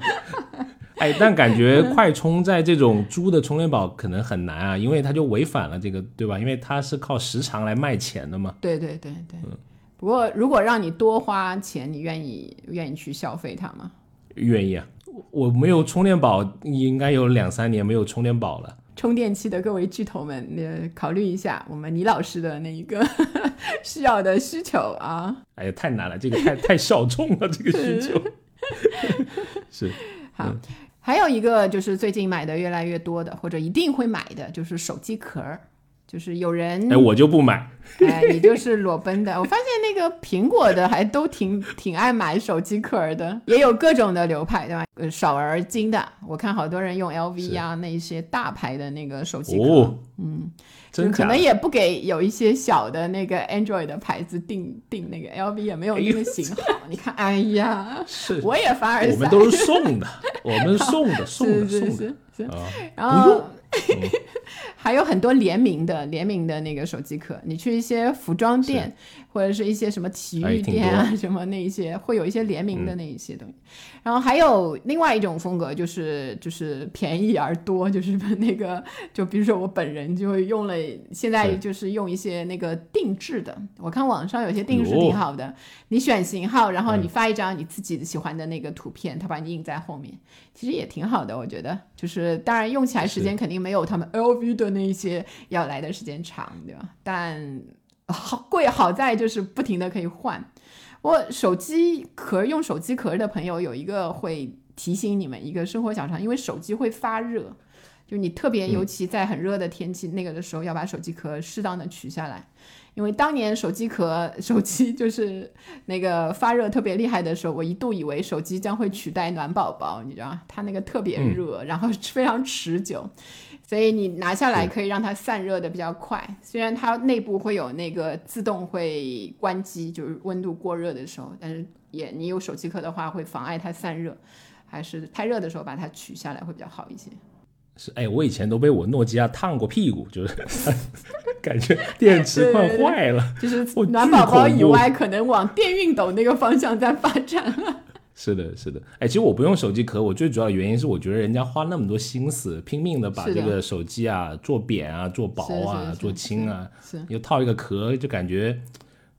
哎，但感觉快充在这种租的充电宝可能很难啊，因为它就违反了这个，对吧？因为它是靠时长来卖钱的嘛。对对对对。嗯。不过，如果让你多花钱，你愿意愿意去消费它吗？愿意啊！我没有充电宝，应该有两三年没有充电宝了。充电器的各位巨头们，呃，考虑一下我们倪老师的那一个 需要的需求啊。哎呀，太难了，这个太太小众了，这个需求。是。好。还有一个就是最近买的越来越多的，或者一定会买的，就是手机壳儿。就是有人哎，我就不买。哎，你就是裸奔的。我发现那个苹果的还都挺挺爱买手机壳的，也有各种的流派，对吧？呃，少而精的，我看好多人用 LV 啊，那些大牌的那个手机壳，嗯。可能也不给有一些小的那个 Android 的牌子定定那个 LV 也没有那个型号，你看，哎呀，是，我也凡尔赛，我们都是送的，我们 送的，送的，送的，然后 还有很多联名的联名的那个手机壳，你去一些服装店或者是一些什么体育店啊，什么那一些会有一些联名的那一些东西。然后还有另外一种风格，就是就是便宜而多，就是 那个就比如说我本人就会用了，现在就是用一些那个定制的。我看网上有些定制挺好的，你选型号，然后你发一张你自己喜欢的那个图片，他把你印在后面，其实也挺好的，我觉得。就是当然用起来时间肯定没有他们 LV 的那些要来的时间长，对吧？但好贵好在就是不停的可以换。我手机壳用手机壳的朋友有一个会提醒你们一个生活小常因为手机会发热，就你特别尤其在很热的天气那个的时候，要把手机壳适当的取下来。因为当年手机壳手机就是那个发热特别厉害的时候，我一度以为手机将会取代暖宝宝，你知道吗？它那个特别热，然后非常持久。所以你拿下来可以让它散热的比较快，虽然它内部会有那个自动会关机，就是温度过热的时候，但是也你有手机壳的话会妨碍它散热，还是太热的时候把它取下来会比较好一些。是哎，我以前都被我诺基亚烫过屁股，就是 感觉电池快坏了，就是暖宝宝以外，可能往电熨斗那个方向在发展了。是的，是的，哎，其实我不用手机壳，我最主要的原因是我觉得人家花那么多心思，拼命的把这个手机啊做扁啊、做薄啊、做轻啊，又套一个壳，就感觉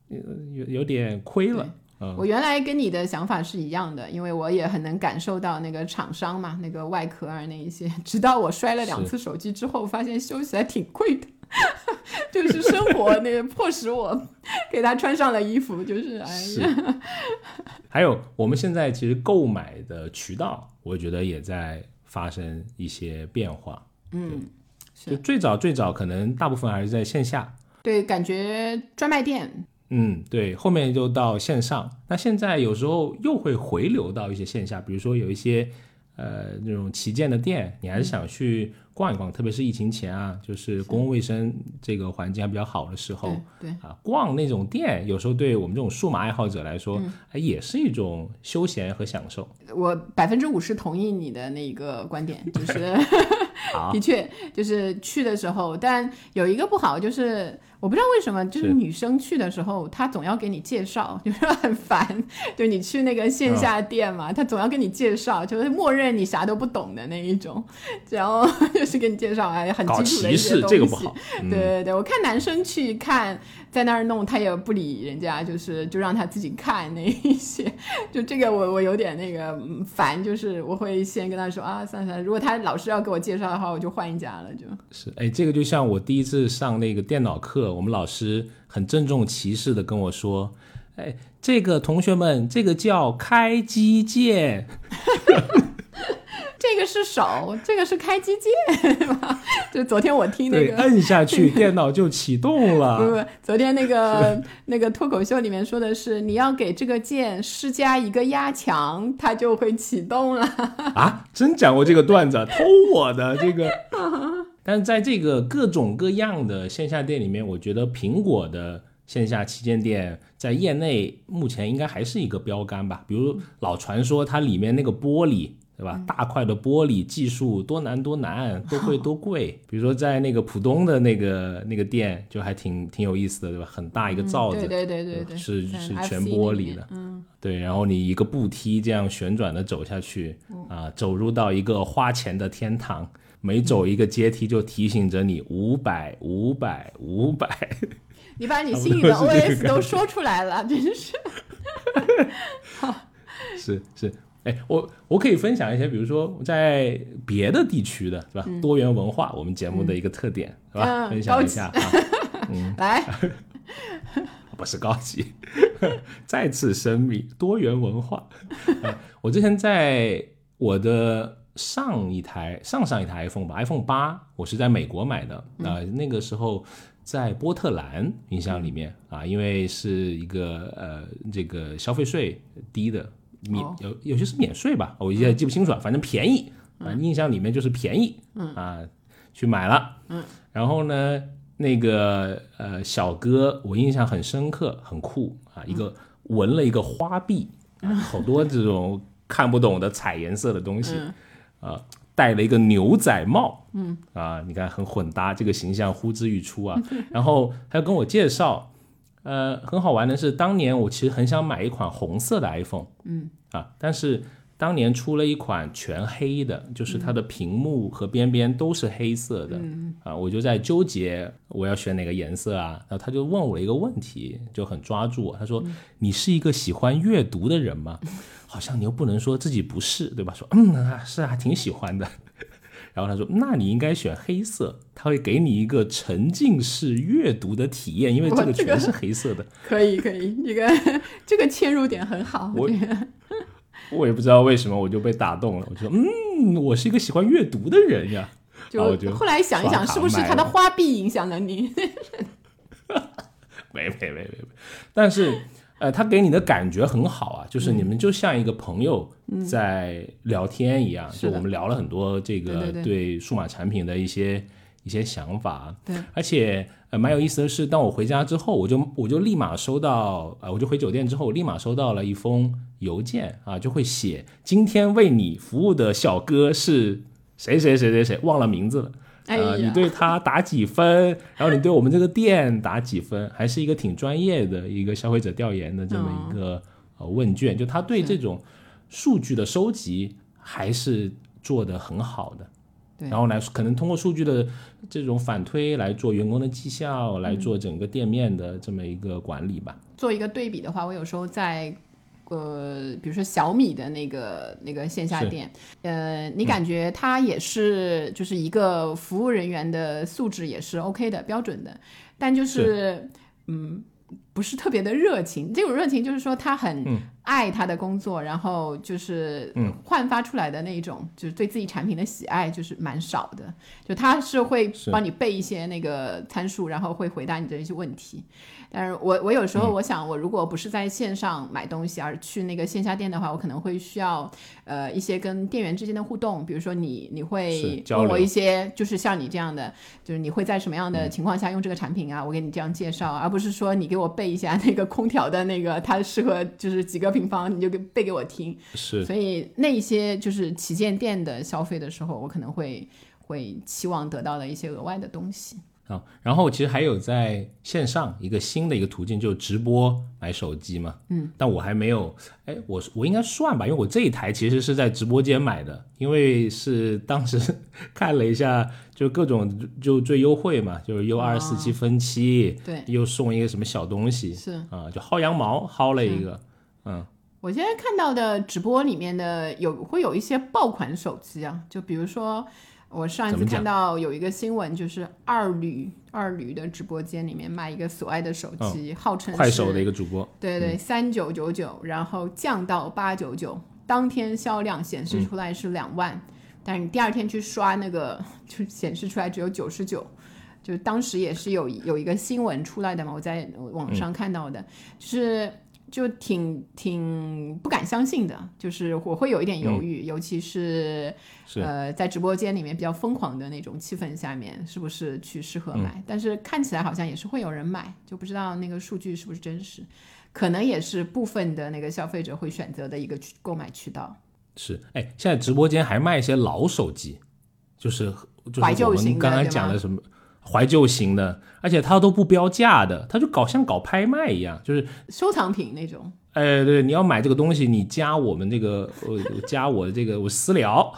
有有点亏了。我原来跟你的想法是一样的，因为我也很能感受到那个厂商嘛，那个外壳啊那一些，直到我摔了两次手机之后，发现修起来挺贵的。就是生活那个迫使我给他穿上了衣服，就是哎呀。还有我们现在其实购买的渠道，我觉得也在发生一些变化。嗯，就最早最早可能大部分还是在线下，对，感觉专卖店。嗯，对，后面就到线上。那现在有时候又会回流到一些线下，比如说有一些呃那种旗舰的店，你还是想去。逛一逛，特别是疫情前啊，就是公共卫生这个环境还比较好的时候，对啊，逛那种店，有时候对我们这种数码爱好者来说，哎，也是一种休闲和享受。我百分之五十同意你的那个观点，就是 的确就是去的时候，但有一个不好就是。我不知道为什么，就是女生去的时候，她总要给你介绍，就是很烦。就你去那个线下店嘛，她总要给你介绍，就是默认你啥都不懂的那一种，然后 就是给你介绍哎，很基础的一些东西。这个不好。对对对，我看男生去看。在那儿弄，他也不理人家，就是就让他自己看那一些，就这个我我有点那个烦，就是我会先跟他说啊，算了算了，如果他老师要给我介绍的话，我就换一家了，就是哎，这个就像我第一次上那个电脑课，我们老师很郑重其事的跟我说，哎，这个同学们，这个叫开机键。这个是手，这个是开机键，对吧？就昨天我听那个，摁下去 电脑就启动了。不不，昨天那个 那个脱口秀里面说的是，你要给这个键施加一个压强，它就会启动了。啊，真讲过这个段子，偷我的这个。但是在这个各种各样的线下店里面，我觉得苹果的线下旗舰店在业内目前应该还是一个标杆吧。比如老传说它里面那个玻璃。对吧？大块的玻璃技术多难多难，多贵多贵。比如说在那个浦东的那个那个店，就还挺挺有意思的，对吧？很大一个罩子，对对对对，是是全玻璃的，嗯，对。然后你一个步梯这样旋转的走下去，啊，走入到一个花钱的天堂。每走一个阶梯就提醒着你五百五百五百。你把你 心里的 OS 都说出来了，真是。好，是是。哎，我我可以分享一些，比如说在别的地区的，是吧？多元文化，我们节目的一个特点，是吧？分享一下啊。嗯，来，不是高级，再次声明多元文化。我之前在我的上一台、上上一台 iPhone 吧，iPhone 八，我是在美国买的啊。那个时候在波特兰，印象里面啊，因为是一个呃，这个消费税低的。免有有些是免税吧，我现在记不清楚了，反正便宜，啊印象里面就是便宜，嗯。啊，去买了，嗯，然后呢，那个呃小哥我印象很深刻，很酷啊，一个纹了一个花臂，好多这种看不懂的彩颜色的东西，啊，戴了一个牛仔帽，嗯。啊，你看很混搭，这个形象呼之欲出啊。然后他跟我介绍，呃，很好玩的是，当年我其实很想买一款红色的 iPhone，嗯啊，但是当年出了一款全黑的，就是它的屏幕和边边都是黑色的，啊，我就在纠结我要选哪个颜色啊。然后他就问我一个问题，就很抓住我，他说：“你是一个喜欢阅读的人吗？”好像你又不能说自己不是，对吧？说嗯啊，是啊，挺喜欢的。然后他说，那你应该选黑色，他会给你一个沉浸式阅读的体验，因为这个全是黑色的。可以可以，这个这个切入点很好。我我也不知道为什么，我就被打动了。我就说，嗯，我是一个喜欢阅读的人呀。就后来想一想，是不是他的花臂影响了你？没没没没没，但是。呃，他给你的感觉很好啊，就是你们就像一个朋友在聊天一样，就我们聊了很多这个对数码产品的一些一些想法。对，而且呃蛮有意思的是，当我回家之后，我就我就立马收到，呃，我就回酒店之后，我立马收到了一封邮件啊，就会写今天为你服务的小哥是谁谁谁谁谁，忘了名字了。呃，你对他打几分？然后你对我们这个店打几分？还是一个挺专业的一个消费者调研的这么一个呃问卷，就他对这种数据的收集还是做得很好的。对，然后来可能通过数据的这种反推来做员工的绩效，来做整个店面的这么一个管理吧。做一个对比的话，我有时候在。呃，比如说小米的那个那个线下店，呃，你感觉他也是就是一个服务人员的素质也是 OK 的标准的，但就是嗯，不是特别的热情。这种热情就是说他很爱他的工作，然后就是焕发出来的那种就是对自己产品的喜爱就是蛮少的。就他是会帮你背一些那个参数，然后会回答你的一些问题。但是我我有时候我想，我如果不是在线上买东西，而去那个线下店的话，我可能会需要呃一些跟店员之间的互动，比如说你你会问我一些，就是像你这样的，就是你会在什么样的情况下用这个产品啊？我给你这样介绍，而不是说你给我背一下那个空调的那个它适合就是几个平方，你就给背给我听。是，所以那一些就是旗舰店的消费的时候，我可能会会期望得到的一些额外的东西。啊，然后其实还有在线上一个新的一个途径，就是直播买手机嘛。嗯，但我还没有，哎，我我应该算吧，因为我这一台其实是在直播间买的，因为是当时 看了一下，就各种就最优惠嘛，就是 U 二四七分期，对，又送一个什么小东西，是啊，就薅羊毛薅了一个，嗯。我现在看到的直播里面的有会有一些爆款手机啊，就比如说。我上一次看到有一个新闻，就是二驴二驴的直播间里面卖一个索爱的手机，号称快手的一个主播，对对，三九九九，然后降到八九九，当天销量显示出来是两万，但是你第二天去刷那个，就显示出来只有九十九，就当时也是有有一个新闻出来的嘛，我在网上看到的，就是。就挺挺不敢相信的，就是我会有一点犹豫，尤其是呃在直播间里面比较疯狂的那种气氛下面，是不是去适合买？但是看起来好像也是会有人买，就不知道那个数据是不是真实，可能也是部分的那个消费者会选择的一个购买渠道。是，哎，现在直播间还卖一些老手机，就是就是我们刚刚讲的什么。怀旧型的，而且它都不标价的，它就搞像搞拍卖一样，就是收藏品那种。哎，对，你要买这个东西，你加我们这个，呃，加我这个我私聊，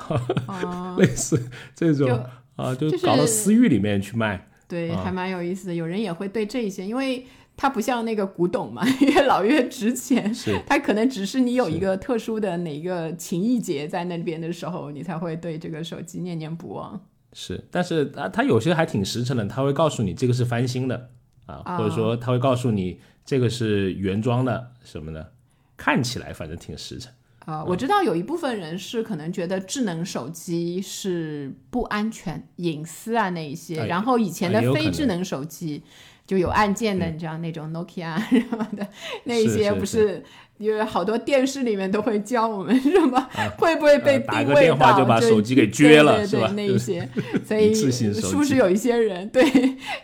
类似这种啊，就搞到私域里面去卖。对，还蛮有意思的。有人也会对这些，因为它不像那个古董嘛，越老越值钱。是，它可能只是你有一个特殊的哪一个情谊节在那边的时候，你才会对这个手机念念不忘。是，但是他他有些还挺实诚的，他会告诉你这个是翻新的啊，或者说他会告诉你这个是原装的什么的，看起来反正挺实诚啊。我知道有一部分人是可能觉得智能手机是不安全、隐私啊那一些，然后以前的非智能手机就有按键的，你知道那种 Nokia 什么的，那一些不是。因为好多电视里面都会教我们什么 会不会被定位到，就把手机给撅了，是吧？那一些，所以是不是有一些人对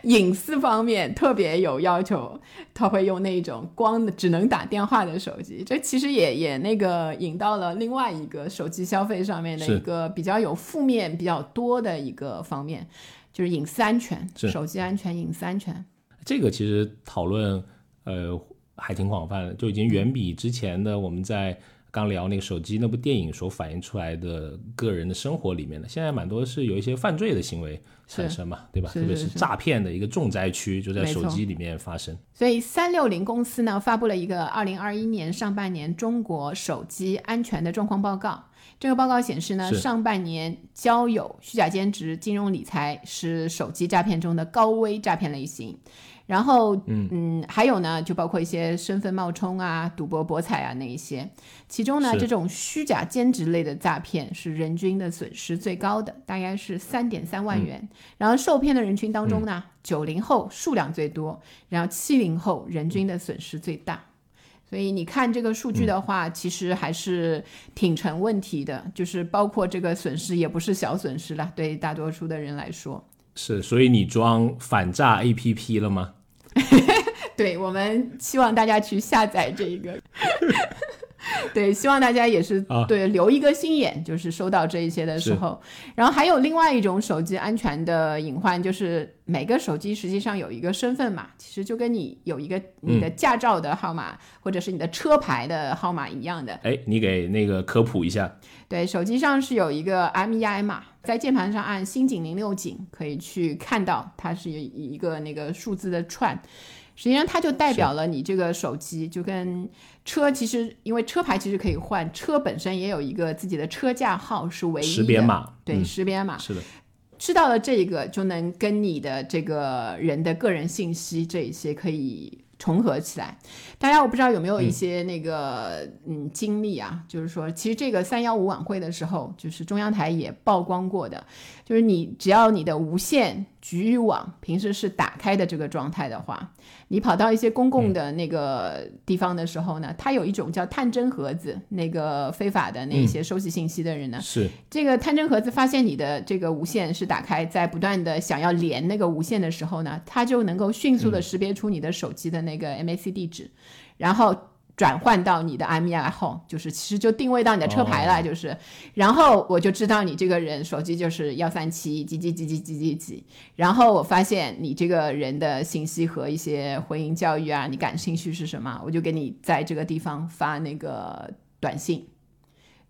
隐私方面特别有要求，他会用那种光的只能打电话的手机？这其实也也那个引到了另外一个手机消费上面的一个比较有负面比较多的一个方面，就是隐私安全、手机安全、隐私安全。这个其实讨论，呃。还挺广泛的，就已经远比之前的我们在刚聊那个手机那部电影所反映出来的个人的生活里面的，现在蛮多是有一些犯罪的行为产生嘛，对吧？特别是诈骗的一个重灾区就在手机里面发生。所以三六零公司呢发布了一个二零二一年上半年中国手机安全的状况报告。这个报告显示呢，上半年交友、虚假兼职、金融理财是手机诈骗中的高危诈骗类型。然后，嗯嗯，还有呢，就包括一些身份冒充啊、赌博博彩啊那一些。其中呢，这种虚假兼职类的诈骗是人均的损失最高的，大概是三点三万元。然后受骗的人群当中呢，九零后数量最多，然后七零后人均的损失最大。所以你看这个数据的话，其实还是挺成问题的，就是包括这个损失也不是小损失了，对大多数的人来说。是，所以你装反诈 APP 了吗？对，我们希望大家去下载这个。对，希望大家也是对留一个心眼，就是收到这一些的时候。然后还有另外一种手机安全的隐患，就是每个手机实际上有一个身份码，其实就跟你有一个你的驾照的号码或者是你的车牌的号码一样的。哎，你给那个科普一下。对，手机上是有一个 MEI 码，在键盘上按星井零六井可以去看到，它是一个那个数字的串。实际上，它就代表了你这个手机，就跟车其实，因为车牌其实可以换，车本身也有一个自己的车架号是唯一的识别码，对，识别码是的。知道了这个，就能跟你的这个人的个人信息这一些可以。重合起来，大家我不知道有没有一些那个嗯经历啊，就是说，其实这个三幺五晚会的时候，就是中央台也曝光过的，就是你只要你的无线局域网平时是打开的这个状态的话，你跑到一些公共的那个地方的时候呢，它有一种叫探针盒子，那个非法的那些收集信息的人呢，是这个探针盒子发现你的这个无线是打开，在不断的想要连那个无线的时候呢，它就能够迅速的识别出你的手机的。那个 MAC 地址，然后转换到你的 MEI 后，就是其实就定位到你的车牌了，就是，然后我就知道你这个人手机就是幺三七几几几几几几几，然后我发现你这个人的信息和一些婚姻教育啊，你感兴趣是什么，我就给你在这个地方发那个短信，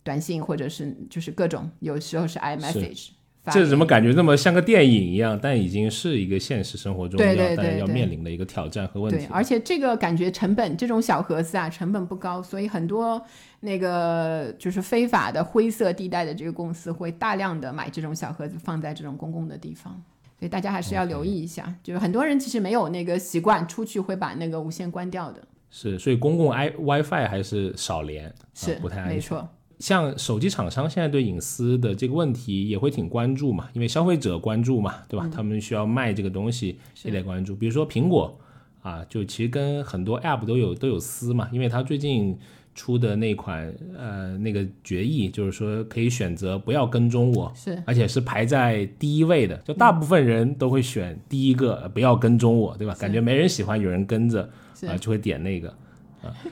短信或者是就是各种，有时候是。iMessage。这怎么感觉那么像个电影一样？但已经是一个现实生活中要大家要面临的一个挑战和问题。对，而且这个感觉成本，这种小盒子啊，成本不高，所以很多那个就是非法的灰色地带的这个公司会大量的买这种小盒子放在这种公共的地方，所以大家还是要留意一下。就是很多人其实没有那个习惯，出去会把那个无线关掉的。是，所以公共 i WiFi 还是少连，是不太安全。没错。像手机厂商现在对隐私的这个问题也会挺关注嘛，因为消费者关注嘛，对吧？他们需要卖这个东西也得关注。比如说苹果啊，就其实跟很多 App 都有都有私嘛，因为它最近出的那款呃那个决议，就是说可以选择不要跟踪我，是，而且是排在第一位的，就大部分人都会选第一个不要跟踪我，对吧？感觉没人喜欢有人跟着啊，就会点那个。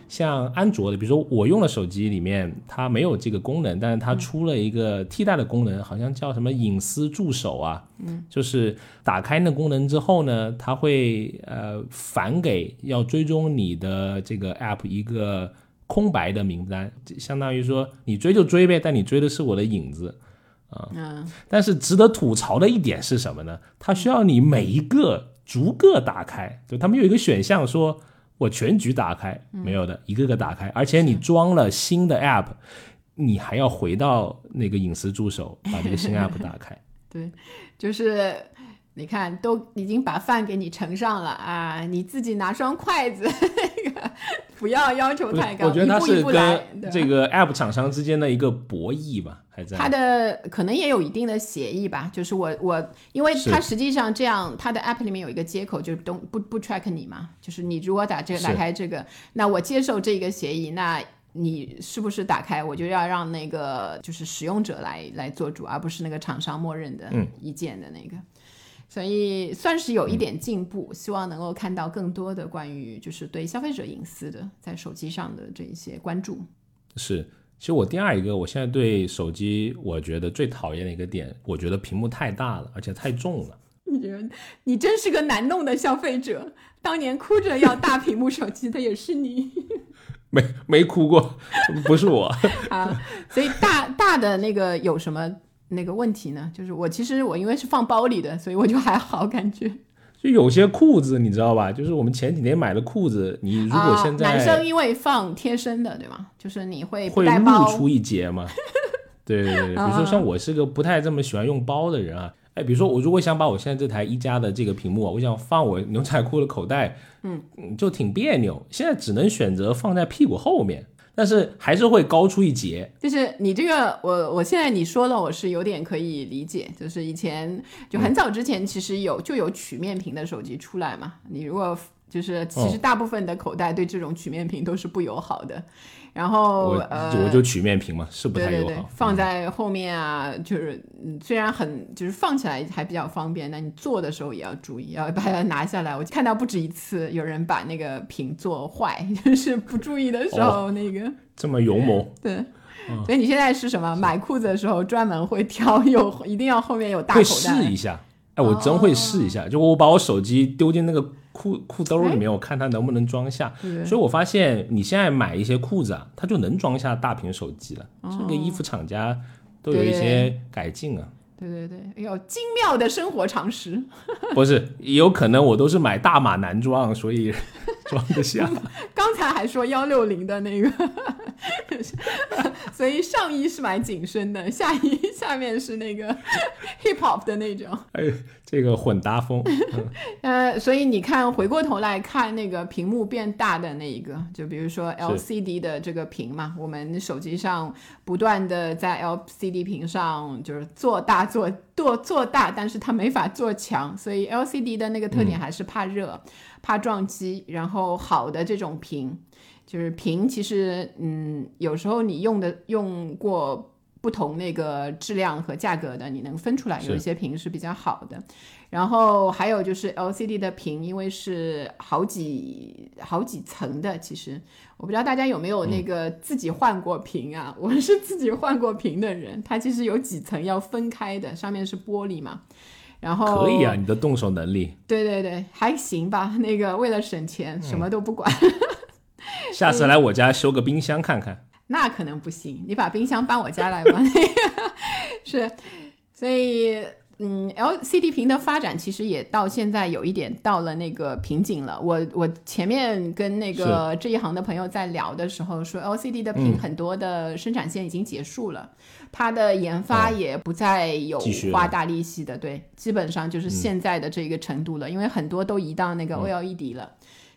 像安卓的，比如说我用的手机里面，它没有这个功能，但是它出了一个替代的功能，好像叫什么隐私助手啊，嗯，就是打开那功能之后呢，它会呃返给要追踪你的这个 app 一个空白的名单，相当于说你追就追呗，但你追的是我的影子啊，嗯，但是值得吐槽的一点是什么呢？它需要你每一个逐个打开，就他们有一个选项说。我全局打开没有的，一个个打开，而且你装了新的 app，你还要回到那个隐私助手把这个新 app 打开。对，就是你看，都已经把饭给你盛上了啊，你自己拿双筷子，那个不要要求太高，我觉得它是跟这个 App 厂商之间的一个博弈吧，还在。它的可能也有一定的协议吧，就是我我，因为它实际上这样，它的 App 里面有一个接口，就是不不不 track 你嘛，就是你如果打这个打开这个，那我接受这个协议，那你是不是打开，我就要让那个就是使用者来来做主，而不是那个厂商默认的一键的那个。所以算是有一点进步，希望能够看到更多的关于就是对消费者隐私的在手机上的这一些关注。是，其实我第二一个，我现在对手机我觉得最讨厌的一个点，我觉得屏幕太大了，而且太重了。你觉得你真是个难弄的消费者，当年哭着要大屏幕手机的也是你。没没哭过，不是我。啊，所以大大的那个有什么？那个问题呢，就是我其实我因为是放包里的，所以我就还好感觉。就有些裤子你知道吧？就是我们前几天买的裤子，你如果现在男生因为放贴身的，对吗？就是你会会露出一截嘛？对对对，比如说像我是个不太这么喜欢用包的人啊，哎，比如说我如果想把我现在这台一加的这个屏幕，我想放我牛仔裤的口袋，嗯，就挺别扭。现在只能选择放在屁股后面。但是还是会高出一截，就是你这个，我我现在你说了，我是有点可以理解。就是以前就很早之前，其实有就有曲面屏的手机出来嘛。你如果就是其实大部分的口袋对这种曲面屏都是不友好的。然后呃，我就曲面屏嘛，是不太友好。放在后面啊，就是虽然很就是放起来还比较方便，那你坐的时候也要注意，要把它拿下来。我看到不止一次有人把那个屏做坏，就是不注意的时候那个。这么勇猛。对，所以你现在是什么？买裤子的时候专门会挑有一定要后面有大口袋。试一下，哎，我真会试一下，就我把我手机丢进那个。裤裤兜里面，我看它能不能装下。所以我发现你现在买一些裤子啊，它就能装下大屏手机了。这个衣服厂家都有一些改进啊。对对对，有精妙的生活常识。不是，有可能我都是买大码男装，所以装得下。刚才还说幺六零的那个，所以上衣是买紧身的，下衣下面是那个 hip hop 的那种。哎。这个混搭风，呃，所以你看，回过头来看那个屏幕变大的那一个，就比如说 LCD 的这个屏嘛，我们手机上不断的在 LCD 屏上就是做大做做做大，但是它没法做强，所以 LCD 的那个特点还是怕热、怕撞击。然后好的这种屏，就是屏其实嗯，有时候你用的用过。不同那个质量和价格的，你能分出来，有一些屏是比较好的。然后还有就是 LCD 的屏，因为是好几好几层的，其实我不知道大家有没有那个自己换过屏啊？我是自己换过屏的人，它其实有几层要分开的，上面是玻璃嘛。然后可以啊，你的动手能力。对对对，还行吧。那个为了省钱，什么都不管。下次来我家修个冰箱看看。那可能不行，你把冰箱搬我家来吧。是，所以，嗯，LCD 屏的发展其实也到现在有一点到了那个瓶颈了。我我前面跟那个这一行的朋友在聊的时候说，LCD 的屏很多的生产线已经结束了，它的研发也不再有花大力气的，对，基本上就是现在的这个程度了，因为很多都移到那个 OLED 了。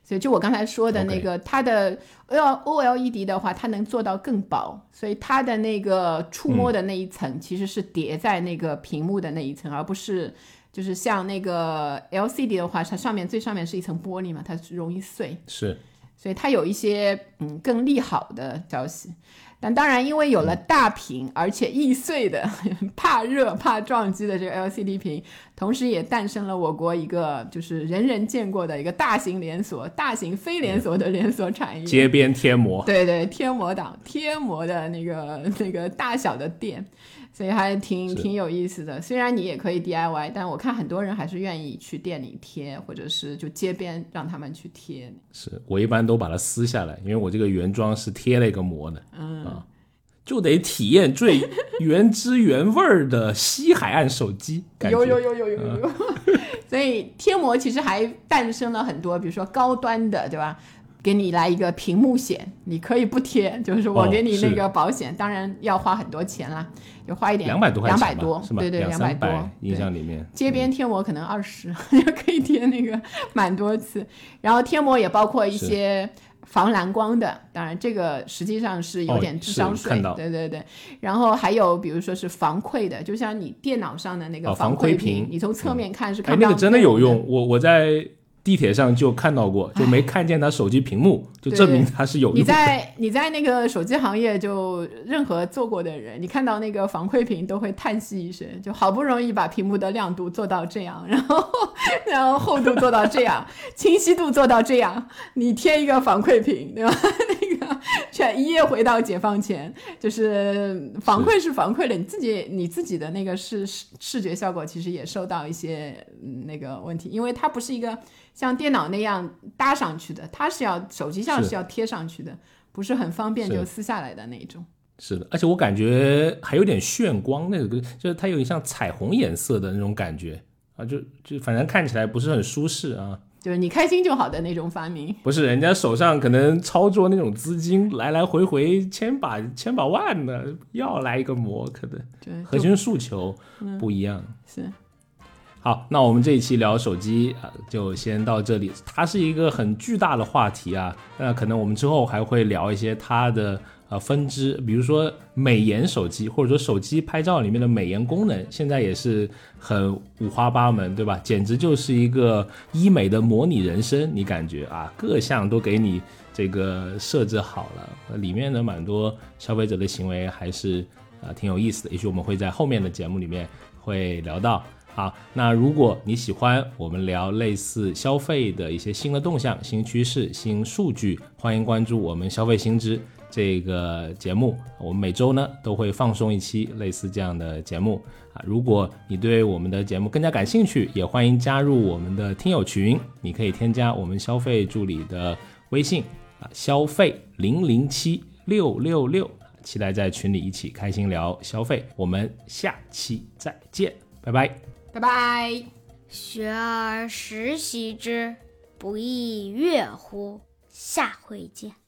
所以，就我刚才说的那个，它的 O O L E D 的话，它能做到更薄，所以它的那个触摸的那一层其实是叠在那个屏幕的那一层，而不是就是像那个 L C D 的话，它上面最上面是一层玻璃嘛，它容易碎。是，所以它有一些嗯更利好的消息。但当然，因为有了大屏而且易碎的、怕热怕撞击的这个 LCD 屏，同时也诞生了我国一个就是人人见过的一个大型连锁、大型非连锁的连锁产业——街边贴膜。对对，贴膜党，贴膜的那个那个大小的店。所以还挺挺有意思的，虽然你也可以 DIY，但我看很多人还是愿意去店里贴，或者是就街边让他们去贴。是我一般都把它撕下来，因为我这个原装是贴了一个膜的，嗯啊，就得体验最原汁原味儿的西海岸手机。有有有有有有，所以贴膜其实还诞生了很多，比如说高端的，对吧？给你来一个屏幕险，你可以不贴，就是我给你那个保险，当然要花很多钱啦，就花一点两百多块钱，两百多，对对，两百多。印象里面，街边贴膜可能二十，也可以贴那个蛮多次。然后贴膜也包括一些防蓝光的，当然这个实际上是有点智商税，对对对。然后还有比如说是防窥的，就像你电脑上的那个防窥屏，你从侧面看是看不到。那个真的有用，我我在。地铁上就看到过，就没看见他手机屏幕，就证明他是有。你在你在那个手机行业，就任何做过的人，你看到那个防窥屏都会叹息一声，就好不容易把屏幕的亮度做到这样，然后然后厚度做到这样，清晰度做到这样，你贴一个防窥屏，对吧？那个全一夜回到解放前，就是反馈是反馈了，你自己你自己的那个视视觉效果其实也受到一些那个问题，因为它不是一个。像电脑那样搭上去的，它是要手机上是要贴上去的，不是很方便就撕下来的那种。是的，而且我感觉还有点炫光，那个就是它有点像彩虹颜色的那种感觉啊，就就反正看起来不是很舒适啊。就是你开心就好的那种发明。不是，人家手上可能操作那种资金来来回回千把千把万的，要来一个膜，可能对核心诉求不一样。是。好，那我们这一期聊手机啊，就先到这里。它是一个很巨大的话题啊，那可能我们之后还会聊一些它的呃分支，比如说美颜手机，或者说手机拍照里面的美颜功能，现在也是很五花八门，对吧？简直就是一个医美的模拟人生，你感觉啊，各项都给你这个设置好了，里面的蛮多消费者的行为还是啊挺有意思的，也许我们会在后面的节目里面会聊到。好，那如果你喜欢我们聊类似消费的一些新的动向、新趋势、新数据，欢迎关注我们消费新知这个节目。我们每周呢都会放送一期类似这样的节目啊。如果你对我们的节目更加感兴趣，也欢迎加入我们的听友群。你可以添加我们消费助理的微信啊，消费零零七六六六，期待在群里一起开心聊消费。我们下期再见，拜拜。拜拜。学而时习之，不亦说乎？下回见。